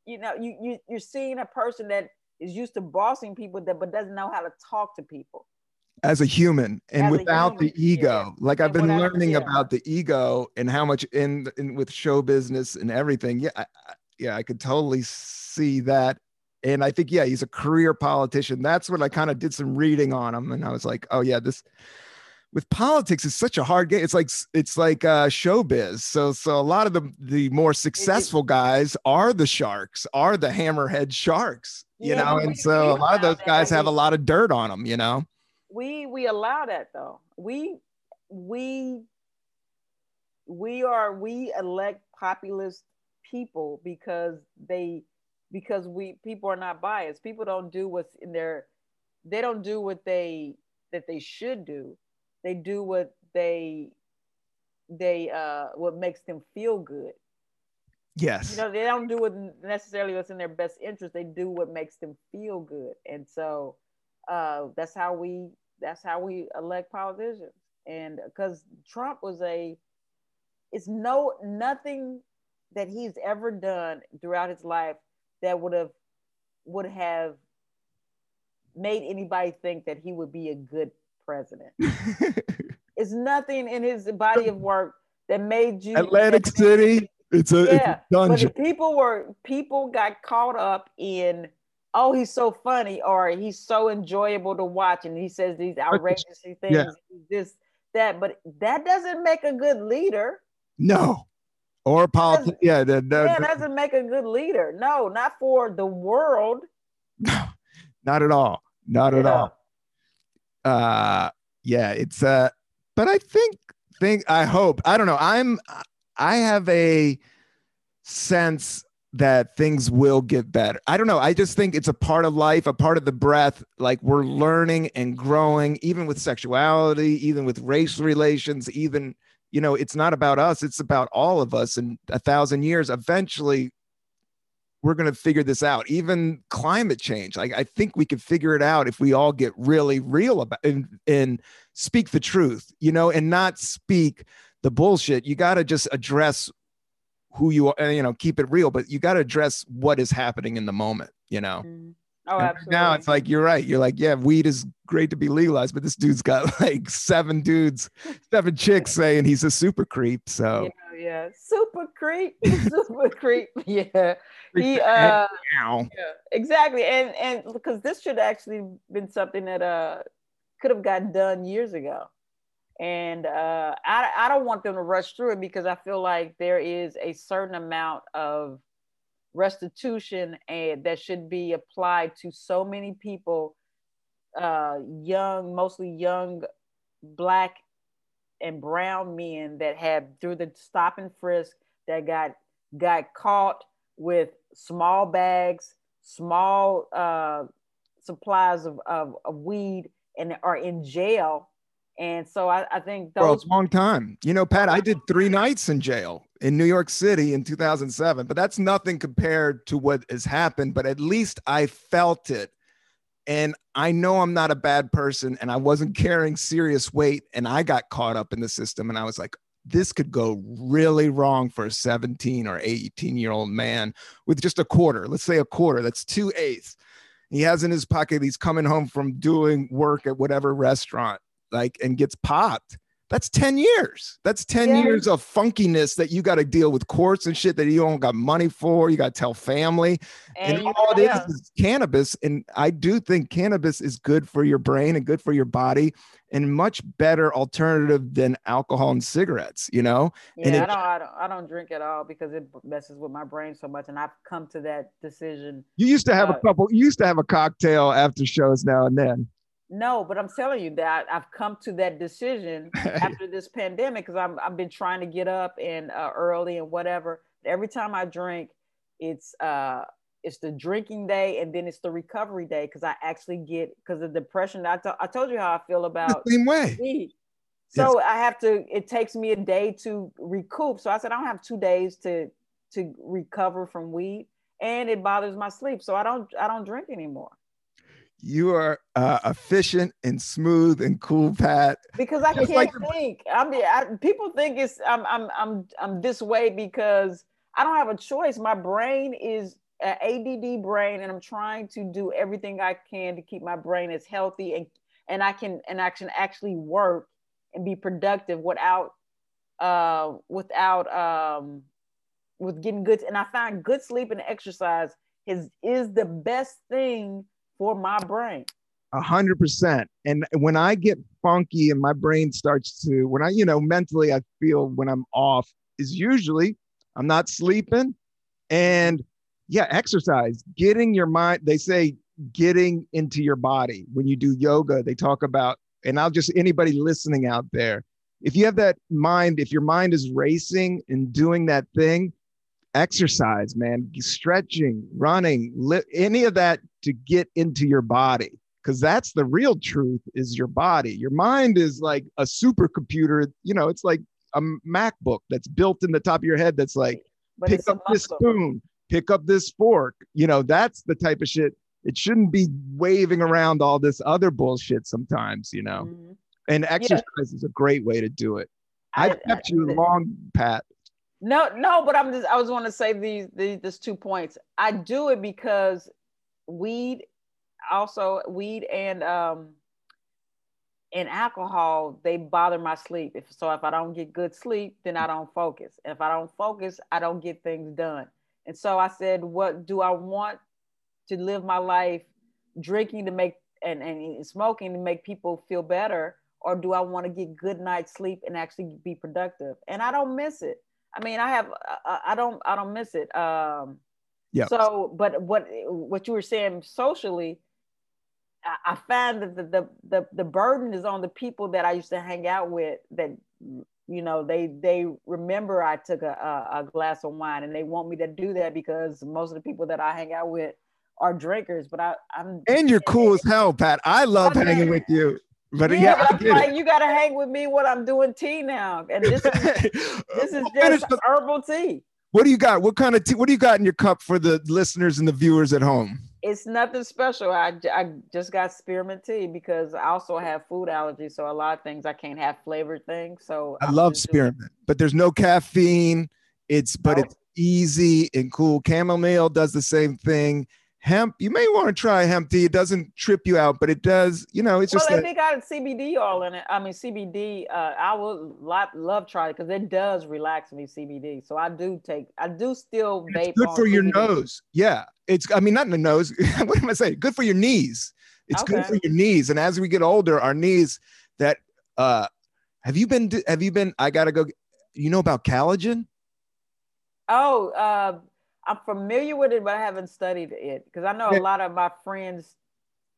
you know, you, you you're seeing a person that is used to bossing people that but doesn't know how to talk to people as a human and as without human, the ego yeah. like i've been learning yeah. about the ego and how much in, in with show business and everything yeah I, yeah i could totally see that and I think, yeah, he's a career politician. That's what I kind of did some reading on him. And I was like, oh, yeah, this with politics is such a hard game. It's like it's like uh, showbiz. So so a lot of the the more successful guys are the sharks, are the hammerhead sharks, you yeah, know. And so a lot of those guys have a lot of dirt on them, you know. We we allow that though. We we we are we elect populist people because they because we people are not biased. People don't do what's in their they don't do what they that they should do. They do what they they uh what makes them feel good. Yes. You know, they don't do what necessarily what's in their best interest. They do what makes them feel good. And so uh that's how we that's how we elect politicians. And because Trump was a it's no nothing that he's ever done throughout his life that would have would have made anybody think that he would be a good president. <laughs> it's nothing in his body of work that made you Atlantic City. It's a, yeah, it's a dungeon. But people were people got caught up in oh he's so funny or he's so enjoyable to watch and he says these outrageous things yeah. this that but that doesn't make a good leader no or politics yeah that, that, yeah, doesn't make a good leader. No not for the world. <laughs> No not at all. Not at all. Uh yeah it's uh but i think think i hope i don't know. I'm i have a sense that things will get better. I don't know. I just think it's a part of life a part of the breath. Like we're learning and growing even with sexuality even with race relations even you know it's not about us it's about all of us in a thousand years eventually we're going to figure this out. Even climate change, like I think we could figure it out if we all get really real about and, and speak the truth, you know, and not speak the bullshit. You got to just address who you are, you know, keep it real, but you got to address what is happening in the moment, you know. Mm. Oh, absolutely. Now it's like you're right. You're like, yeah, weed is great to be legalized, but this dude's got <laughs> like seven dudes, seven chicks saying he's a super creep. So yeah, yeah. super creep, <laughs> super creep. <laughs> Yeah, he uh, yeah, exactly. And and because this should actually been something that uh could have gotten done years ago. And uh, I, I don't want them to rush through it because I feel like there is a certain amount of restitution and that should be applied to so many people uh, young mostly young black and brown men that have through the stop and frisk that got got caught with small bags small uh, supplies of, of, of weed and are in jail and so I, I think those- well, it's a long time. You know, Pat, I did three nights in jail in New York City in 2007, but that's nothing compared to what has happened. But at least I felt it. And I know I'm not a bad person and I wasn't carrying serious weight. And I got caught up in the system. And I was like, this could go really wrong for a 17 or 18 year old man with just a quarter. Let's say a quarter, that's two eighths. He has in his pocket, he's coming home from doing work at whatever restaurant like and gets popped that's 10 years. That's 10 yeah. years of funkiness that you got to deal with courts and shit that you don't got money for. You got to tell family. And, and all it is is cannabis and i do think cannabis is good for your brain and good for your body and much better alternative than alcohol and cigarettes you know? Yeah, and it, I, don't, I don't i don't drink at all because it messes with my brain so much and i've come to that decision you used to have uh, a couple you used to have a cocktail after shows now and then no, but I'm telling you that I've come to that decision <laughs> after this pandemic because I've, I've been trying to get up and uh, early and whatever. Every time I drink, it's uh it's the drinking day and then it's the recovery day because I actually get because the depression. I, to, I told you how I feel about the same way. Weed. So yes. I have to. It takes me a day to recoup. So I said I don't have two days to to recover from weed, and it bothers my sleep. So I don't I don't drink anymore you are uh, efficient and smooth and cool, Pat. Because I Just can't like think. I mean, I, people think it's I'm I'm I'm I'm this way because I don't have a choice. My brain is an ADD brain, and I'm trying to do everything I can to keep my brain as healthy and and I can and I can actually work and be productive without uh without um with getting good. And I find good sleep and exercise is is the best thing for my brain. A hundred percent. And when I get funky and my brain starts to, when I, you know, mentally I feel when I'm off is usually I'm not sleeping. And yeah, exercise, getting your mind, they say getting into your body. When you do yoga, they talk about, and I'll just anybody listening out there, if you have that mind, if your mind is racing and doing that thing, exercise, man, stretching, running, li- any of that to get into your body. because that's the real truth is your body. Your mind is like a supercomputer. You know, it's like a MacBook that's built in the top of your head. That's like but pick up this spoon, pick up this fork. You know, that's the type of shit. It shouldn't be waving around all this other bullshit sometimes. You know, mm-hmm. and exercise yeah. is a great way to do it. I've I, kept I, you long, Pat. No, no, but I'm just I was want to say these these two points. I do it because weed also weed and um and alcohol they bother my sleep. If so if i don't get good sleep then i don't focus. If i don't focus i don't get things done. And so i said what do i want to live my life drinking to make and, and smoking to make people feel better? Or do i want to get good night's sleep and actually be productive? And i don't miss it i mean i have i don't i don't miss it um yeah so but what what you were saying socially I find that the, the, the the burden is on the people that I used to hang out with that you know they they remember I took a, a, a, glass of wine and they want me to do that because most of the people that I hang out with are drinkers but I I'm and you're cool as <laughs> hell Pat I love okay. hanging with you but yeah, yeah like, you gotta hang with me when I'm doing tea now and this is <laughs> this is just herbal tea what do you got what kind of tea what do you got in your cup for the listeners and the viewers at home it's nothing special. I, I just got spearmint tea because I also have food allergies. So a lot of things I can't have flavored things. So I I'm love spearmint, doing... but there's no caffeine. It's but it's easy and cool. Chamomile does the same thing hemp you may want to try hemp tea it doesn't trip you out but it does you know it's just well, they got cbd all in it. I mean cbd uh, i would love, love try it because it does relax me cbd so i do take i do still vape it's good for CBD. your nose. Yeah. It's i mean not in the nose. <laughs> What am i saying? Good for your knees. It's okay. good for your knees. And as we get older our knees that uh have you been have you been i gotta go you know about collagen? Oh uh I'm familiar with it, but I haven't studied it because I know a lot of my friends,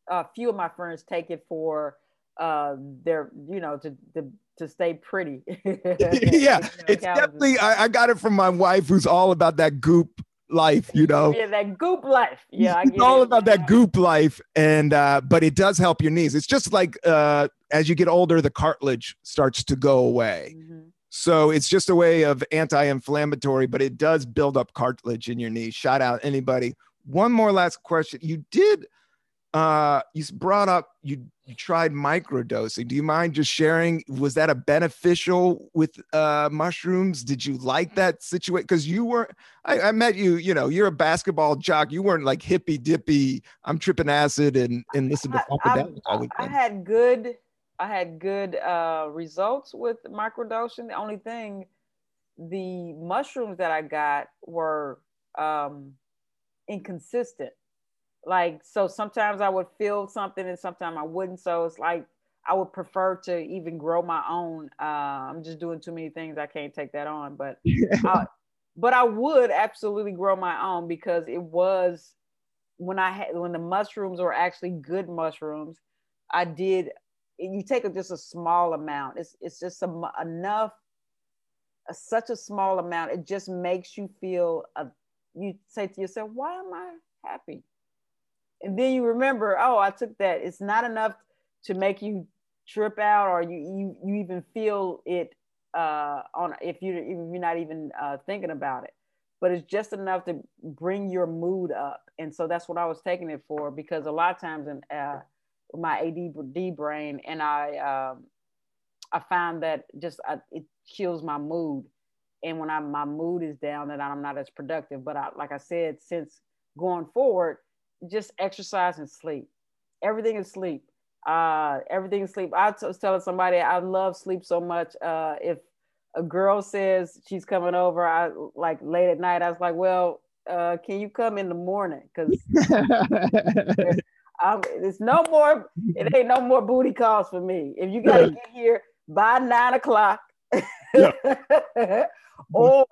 a few of my friends take it for uh their, you know, to to, to stay pretty. <laughs> yeah, it's definitely. I, I got it from my wife, who's all about that goop life, you know. Yeah, that goop life. Yeah, it's all it. about that goop life, and uh, but it does help your knees. It's just like uh, as you get older, the cartilage starts to go away. Mm-hmm. So it's just a way of anti-inflammatory, but it does build up cartilage in your knee. Shout out anybody. One more last question. You did uh you brought up you you tried microdosing. Do you mind just sharing? Was that a beneficial with uh mushrooms? Did you like that situation? Because you were I, I met you, you know, you're a basketball jock. You weren't like hippy dippy, I'm tripping acid and and listen to I, I, I had good I had good uh, results with microdosing. The only thing, the mushrooms that I got were um, inconsistent. Like, so sometimes I would feel something and sometimes I wouldn't. So it's like I would prefer to even grow my own. Uh, I'm just doing too many things. I can't take that on. But, <laughs> I, but I would absolutely grow my own because it was when I had when the mushrooms were actually good mushrooms. I did you take just a small amount. It's it's just a, enough, a, such a small amount. It just makes you feel. A, you say to yourself, "Why am I happy?" And then you remember, "Oh, I took that." It's not enough to make you trip out, or you you you even feel it uh, on if you if you're not even uh, thinking about it. But it's just enough to bring your mood up, and so that's what I was taking it for. Because a lot of times, in uh, my ADD brain, and I um, I find that just I, it kills my mood, and when I my mood is down, that I'm not as productive. But I, like I said, since going forward, just exercise and sleep. Everything is sleep. Uh, everything is sleep. I was telling somebody I love sleep so much. Uh, if a girl says she's coming over, I like late at night. I was like, well, uh, can you come in the morning? Because <laughs> <laughs> I'm, it's no more. It ain't no more booty calls for me. If you gotta get here by nine o'clock, <laughs> <laughs> or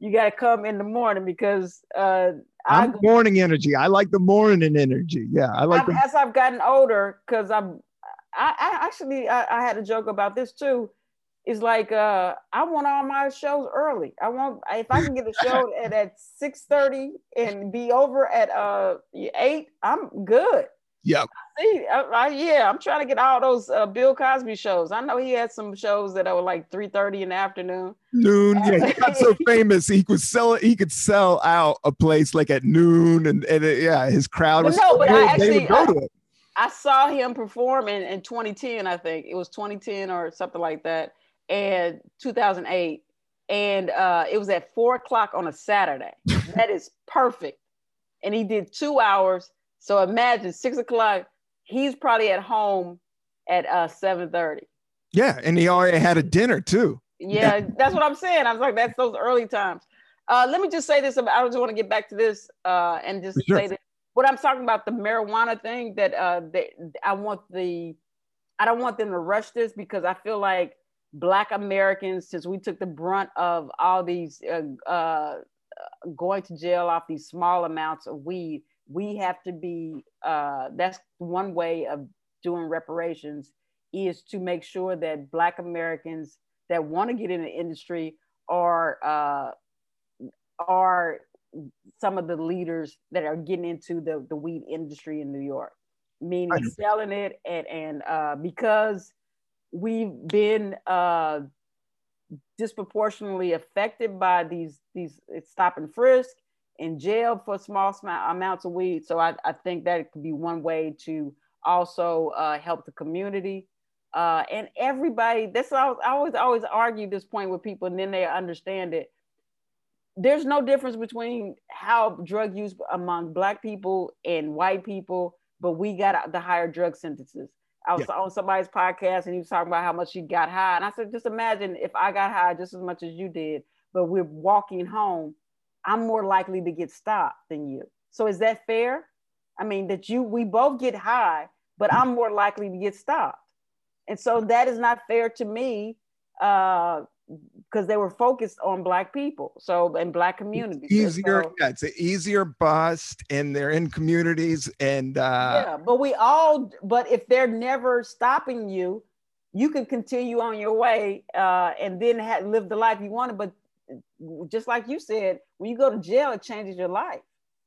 you gotta come in the morning because uh, I'm I, morning energy. I like the morning energy. Yeah, I like. The- as I've gotten older, because I'm. I, I actually I, I had a joke about this too is like uh I want all my shows early. I want if I can get a <laughs> show at, at 6 30 and be over at uh eight, I'm good. Yep. See, I, I, yeah, I'm trying to get all those uh, Bill Cosby shows. I know he had some shows that were like 3:30 in the afternoon. Noon, yeah, he got so <laughs> famous he could sell he could sell out a place like at noon, and and it, yeah, his crowd was. no, but I actually I, I, saw him perform in, in 2010. I think it was 2010 or something like that, and 2008, and uh, it was at four o'clock on a Saturday. <laughs> that is perfect, and he did two hours. So imagine six o'clock he's probably at home at uh 7 30. Yeah, and he already had a dinner too. Yeah, that's what I'm saying. I was like, that's those early times. Uh, let me just say this I don't just want to get back to this uh, and just sure. say that what I'm talking about the marijuana thing that uh, they, I want the I don't want them to rush this because I feel like Black Americans, since we took the brunt of all these uh, uh, going to jail off these small amounts of weed, we have to be uh, that's one way of doing reparations is to make sure that black americans that want to get in the industry are uh, are some of the leaders that are getting into the, the weed industry in new york meaning selling it and and uh, because we've been uh, disproportionately affected by these these stop and frisk in jail for small amounts of weed. So I, I think that could be one way to also uh, help the community. Uh, and everybody, that's I always always argue this point with people, and then they understand it. There's no difference between how drug use among black people and white people, but we got the higher drug sentences. I was yeah. on somebody's podcast and he was talking about how much he got high. And I said, just imagine if I got high just as much as you did, but we're walking home I'm more likely to get stopped than you. So is that fair? I mean, that you we both get high, but I'm more likely to get stopped. And so that is not fair to me because uh, they were focused on black people. So in black communities. It's easier, so, yeah, it's an easier bust and they're in communities and uh yeah, but we all but if they're never stopping you, you can continue on your way uh, and then have, live the life you wanted. But just like you said, when you go to jail, it changes your life.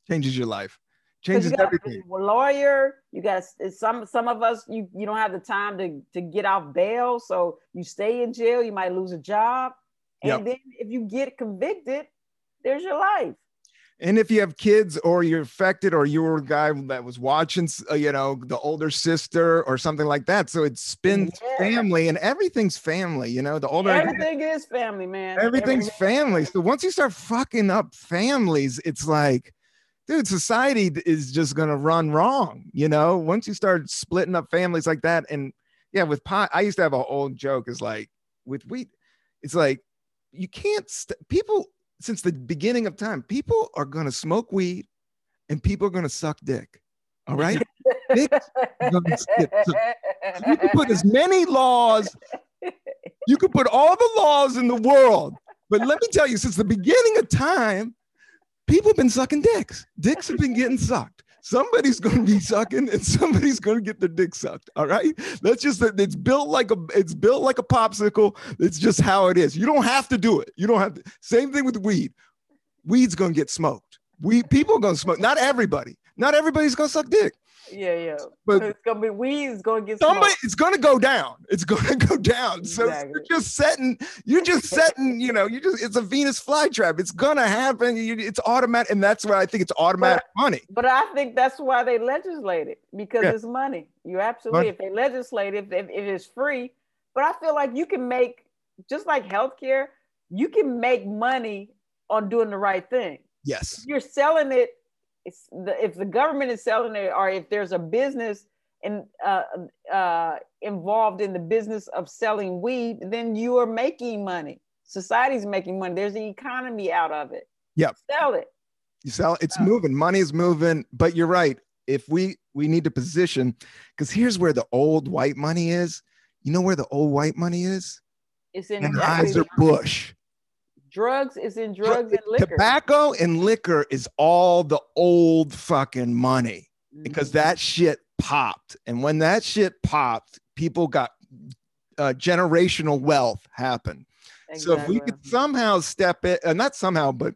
Changes your life. Changes you everything. A lawyer. You got some. Some of us, you you don't have the time to to get off bail, so you stay in jail. You might lose a job, and yep. then if you get convicted, there's your life. And if you have kids or you're affected or you were a guy that was watching, uh, you know, the older sister or something like that. So it spins yeah. family and everything's family, you know, the older everything is family, man. Everything's family. So once you start fucking up families, it's like, dude, society is just going to run wrong, you know, once you start splitting up families like that. And yeah, with pot, I used to have an old joke is like with wheat, it's like, you can't, st- people, since the beginning of time, people are going to smoke weed and people are going to suck dick. All right. <laughs> you can put as many laws, you can put all the laws in the world. But let me tell you, since the beginning of time, people have been sucking dicks. Dicks have been getting sucked somebody's going to be sucking and somebody's going to get their dick sucked all right? That's just that it's built like a it's built like a popsicle. It's just how it is. You don't have to do it. You don't have to same thing with weed. Weed's going to get smoked. We people are going to smoke not everybody. Not everybody's going to suck dick yeah, yeah. But it's gonna be weed is gonna get somebody. Smoked. It's gonna go down. It's gonna go down. Exactly. So you're just setting. You're just setting. You know. You just. It's a Venus flytrap. It's gonna happen. You, it's automatic, and that's why I think it's automatic but, money. But I think that's why they legislate it because yeah. it's money. You absolutely. Money. If they legislate it, if, if it's free, but I feel like you can make just like healthcare. You can make money on doing the right thing. Yes. If you're selling it the, if the government is selling it or if there's a business in, uh, uh, involved in the business of selling weed, then you are making money. Society's making money. There's an economy out of it. Yep. Sell it. You sell it. It's moving. Money is moving. But you're right. If we we need to position, because here's where the old white money is. You know where the old white money is? It's in Anheuser Busch. Drugs is in drugs and liquor. Tobacco and liquor is all the old fucking money mm-hmm. because that shit popped. And when that shit popped, people got uh, generational wealth happen. Exactly. So if we could somehow step it, uh, not somehow, but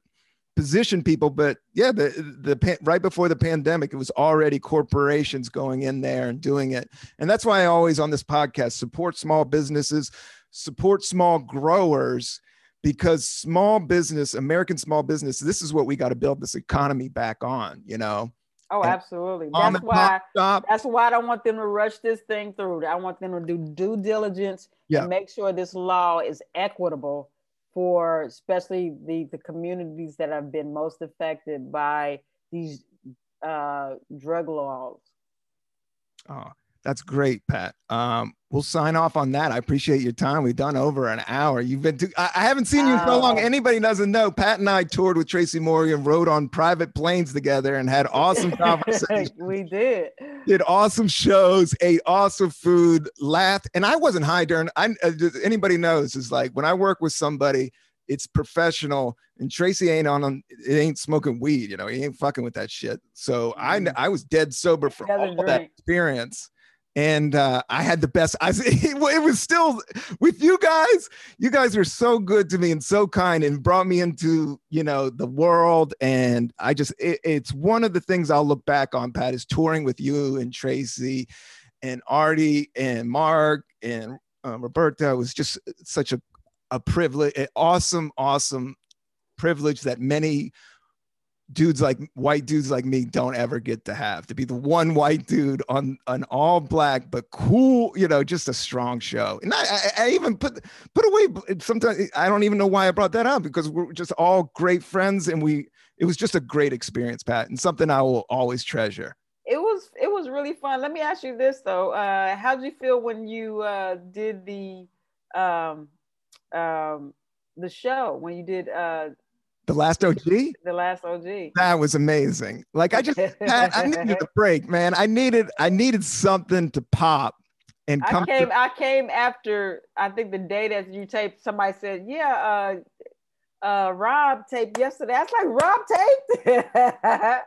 position people. But yeah, the the right before the pandemic, it was already corporations going in there and doing it, and that's why I always on this podcast support small businesses, support small growers because small business, American small business, this is what we got to build this economy back on, you know. Oh, absolutely. That's why that's why I don't want them to rush this thing through. I want them to do due diligence yeah. and make sure this law is equitable for especially the, the communities that have been most affected by these uh, drug laws. Oh, that's great, Pat. Um, we'll sign off on that. I appreciate your time. We've done over an hour. You've been, to, I, I haven't seen you in so long. Anybody doesn't know, Pat and I toured with Tracy Morgan, rode on private planes together, and had awesome <laughs> conversations. we did. Did awesome shows, ate awesome food, laughed, and I wasn't high during. I uh, anybody knows is like when I work with somebody, it's professional, and Tracy ain't on. It ain't smoking weed. You know, he ain't fucking with that shit. So I mm. I was dead sober for all drink. that experience and uh, I had the best. I <laughs> it was still with you guys. You guys were so good to me and so kind, and brought me into you know the world. And I just it, it's one of the things I'll look back on. Pat is touring with you and Tracy, and Artie and Mark and uh, Roberta. It was just such a a privilege, an awesome, awesome privilege that many dudes like white dudes like me don't ever get to have to be the one white dude on an all black but cool you know just a strong show. And I, I, I, even put put away sometimes i don't even know why i brought that up because we're just all great friends and we it was just a great experience pat and something i will always treasure. It was it was really fun. Let me ask you this though. Uh how did you feel when you uh did the um um the show when you did uh the last OG? <laughs> The last OG. That was amazing. Like I just had, I needed a <laughs> break, man. I needed I needed something to pop and come. I came to- I came after I think the day that you taped, somebody said, Yeah, uh uh Rob taped yesterday. That's like, Rob taped. <laughs>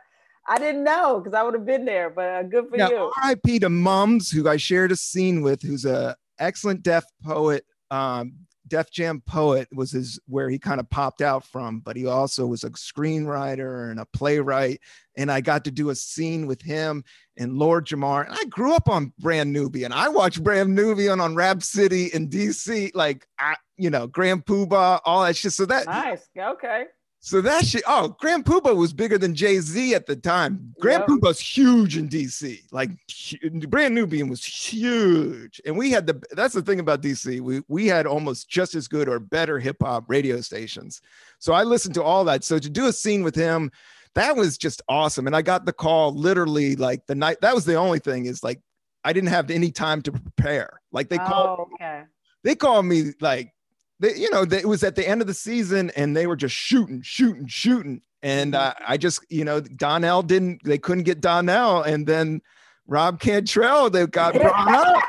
I didn't know because I would have been there, but uh, good for now, you. R.I.P. to Mums, who I shared a scene with, who's a excellent Def poet, um, Def Jam Poet was his where he kind of popped out from, but he also was a screenwriter and a playwright. And I got to do a scene with him and Lord Jamar. And I grew up on Brand Nubian. I watched Brand Nubian on Rap City in DC, like I, you know, Grand Puba, all that shit. So that nice. Okay. So that shit, oh, Grand Puba was bigger than Jay Z at the time. Grand yep. Puba's huge in DC. Like Brand Nubian was huge. And we had the, that's the thing about DC. We, we had almost just as good or better hip hop radio stations. So I listened to all that. So to do a scene with him, that was just awesome. And I got the call literally like the night, that was the only thing is like, I didn't have any time to prepare. Like they called, oh, okay. they called me like they, you know, they, it was at the end of the season and they were just shooting, shooting, shooting. And uh, I just, you know, Donnell didn't, they couldn't get Donnell. And then Rob Cantrell, they got brought up.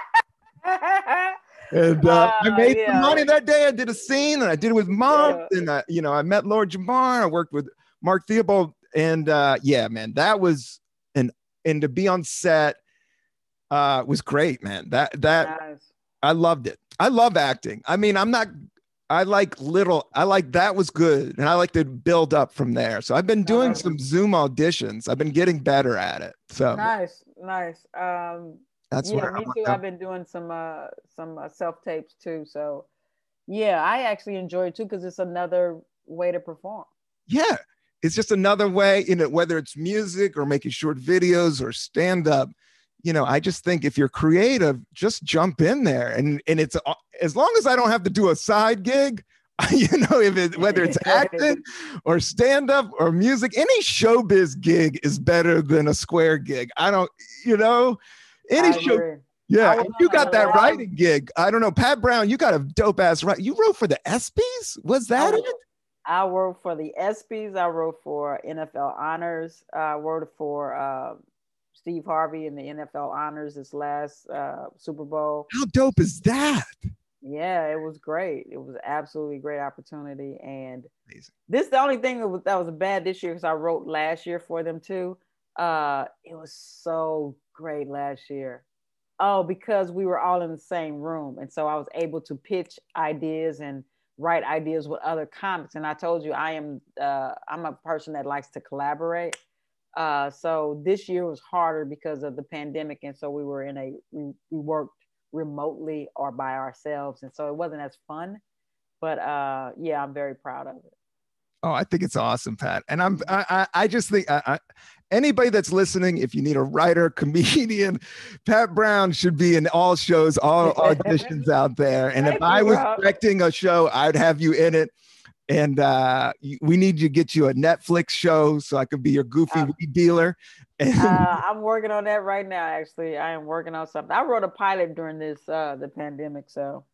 and uh, uh, <laughs> I made yeah. some money that day. I did a scene and I did it with mom. Yeah. And, I, you know, I met Lord Jamar. I worked with Mark Theobald. And uh, yeah, man, that was an, and to be on set uh, was great, man. That, that, nice. I loved it. I love acting. I mean, I'm not I like little, I like that was good. And I like to build up from there. So I've been doing nice. some Zoom auditions. I've been getting better at it. So nice, nice. Um, that's yeah, me too. I've been doing some uh some uh, self tapes too. So yeah, I actually enjoy it too because it's another way to perform. Yeah, it's just another way, you know, whether it's music or making short videos or stand up you know, I just think if you're creative, just jump in there. And and it's uh, as long as I don't have to do a side gig, <laughs> you know, if it whether it's acting <laughs> or stand up or music, any showbiz gig is better than a square gig. I don't, you know, any show. Yeah, you got that writing gig. I don't know, Pat Brown. You got a dope ass right. You wrote for the ESPYS. Was that I, it? I wrote for the ESPYS. I wrote for NFL Honors. I wrote for uh, Steve Harvey in the NFL honors this last uh, Super Bowl. How dope is that? Yeah, it was great. It was absolutely great opportunity. And Amazing. this the only thing that was, that was bad this year because I wrote last year for them too. Uh, it was so great last year. Oh, because we were all in the same room, and so I was able to pitch ideas and write ideas with other comics. And I told you I am uh, I'm a person that likes to collaborate. Uh, so this year was harder because of the pandemic, and so we were in a we, we worked remotely or by ourselves, and so it wasn't as fun. But uh, yeah, I'm very proud of it. Oh, I think it's awesome, Pat. And I'm I I just think I, I, anybody that's listening, if you need a writer, <laughs> comedian, Pat Brown should be in all shows, all <laughs> auditions out there. And if I was directing a show, I'd have you in it. And uh, we need to get you a Netflix show so I could be your goofy um, weed dealer. <laughs> uh, I'm working on that right now. Actually, I am working on something. I wrote a pilot during this uh, the pandemic, so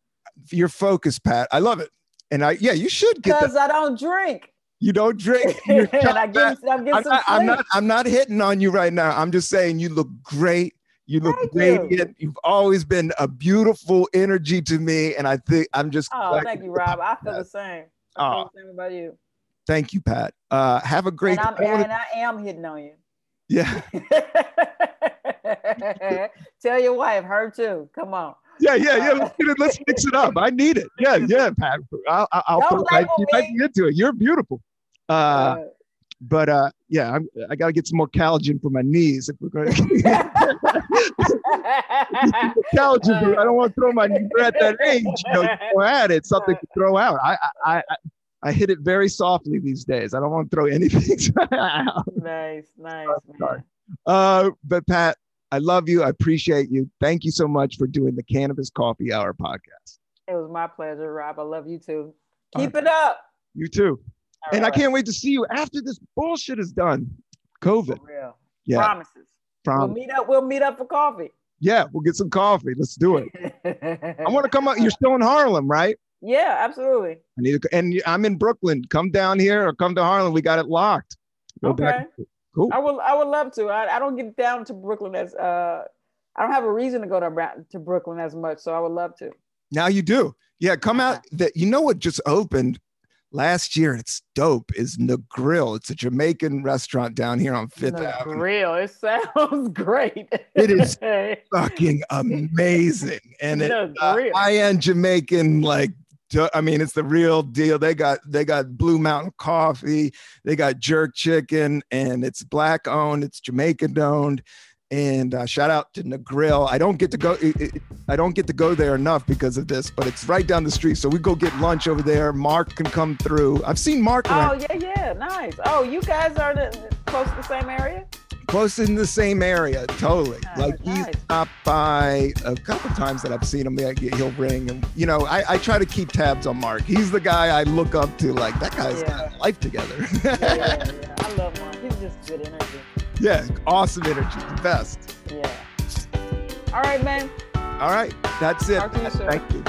your focus, Pat. I love it. And I yeah, you should get because I don't drink. You don't drink. <laughs> and I get, I'm, I'm, not, I'm, not, I'm not hitting on you right now. I'm just saying you look great. You look thank radiant. You. have always been a beautiful energy to me, and I think I'm just. Oh, thank you, Rob. I feel the same. Oh. about you. Thank you, Pat. Uh, have a great. And, I'm, and I am hitting on you. Yeah. <laughs> Tell your wife, her too. Come on. Yeah, yeah, yeah. Let's, it, let's <laughs> mix it up. I need it. Yeah, yeah, Pat. I'll, I'll put right, right into it. You're beautiful. Uh, but uh, yeah, I'm, I got to get some more collagen for my knees if we're going <laughs> to. collagen, I don't want to throw my we're at that age. You know, throw at it something to throw out. I, I, I, I hit it very softly these days. I don't want to throw anything <laughs> out. Nice, <laughs> nice. Man. Uh, but Pat, I love you. I appreciate you. Thank you so much for doing the Cannabis Coffee Hour podcast. It was my pleasure, Rob. I love you too. Keep right. it up. You too and right. I can't wait to see you after this bullshit is done. COVID. Yeah. Promises. Promise. We'll meet up. We'll meet up for coffee. Yeah, we'll get some coffee. Let's do it. I want to come up. You're still in Harlem, right? Yeah, absolutely. I need to, and I'm in Brooklyn. Come down here or come to Harlem. We got it locked. Go okay. Back. Cool. I will. I would love to. I, I don't get down to Brooklyn as uh, I don't have a reason to go to to Brooklyn as much. So I would love to. Now you do. Yeah, come out. That you know what just opened last year. It's dope. Is Grill? It's a Jamaican restaurant down here on Fifth Avenue. Grill. It sounds <laughs> great. it is <laughs> fucking amazing, and it uh, high-end Jamaican like. I mean, it's the real deal. They got they got Blue Mountain coffee, they got jerk chicken, and it's black owned. It's Jamaican owned and uh, shout out to Negril. I don't get to go. It, it, I don't get to go there enough because of this, but it's right down the street. So we go get lunch over there. Mark can come through. I've seen Mark. Oh around. yeah, yeah, nice. Oh, you guys are the, close to the same area. Close in the same area, totally. Nice, like he's nice. stopped by a couple times that I've seen him. He'll ring, and you know, I, I try to keep tabs on Mark. He's the guy I look up to. Like that guy's yeah. got life together. <laughs> yeah, yeah, yeah, I love Mark. He's just good energy. Yeah, awesome energy. The best. Yeah. All right, man. All right. That's it. Thank you.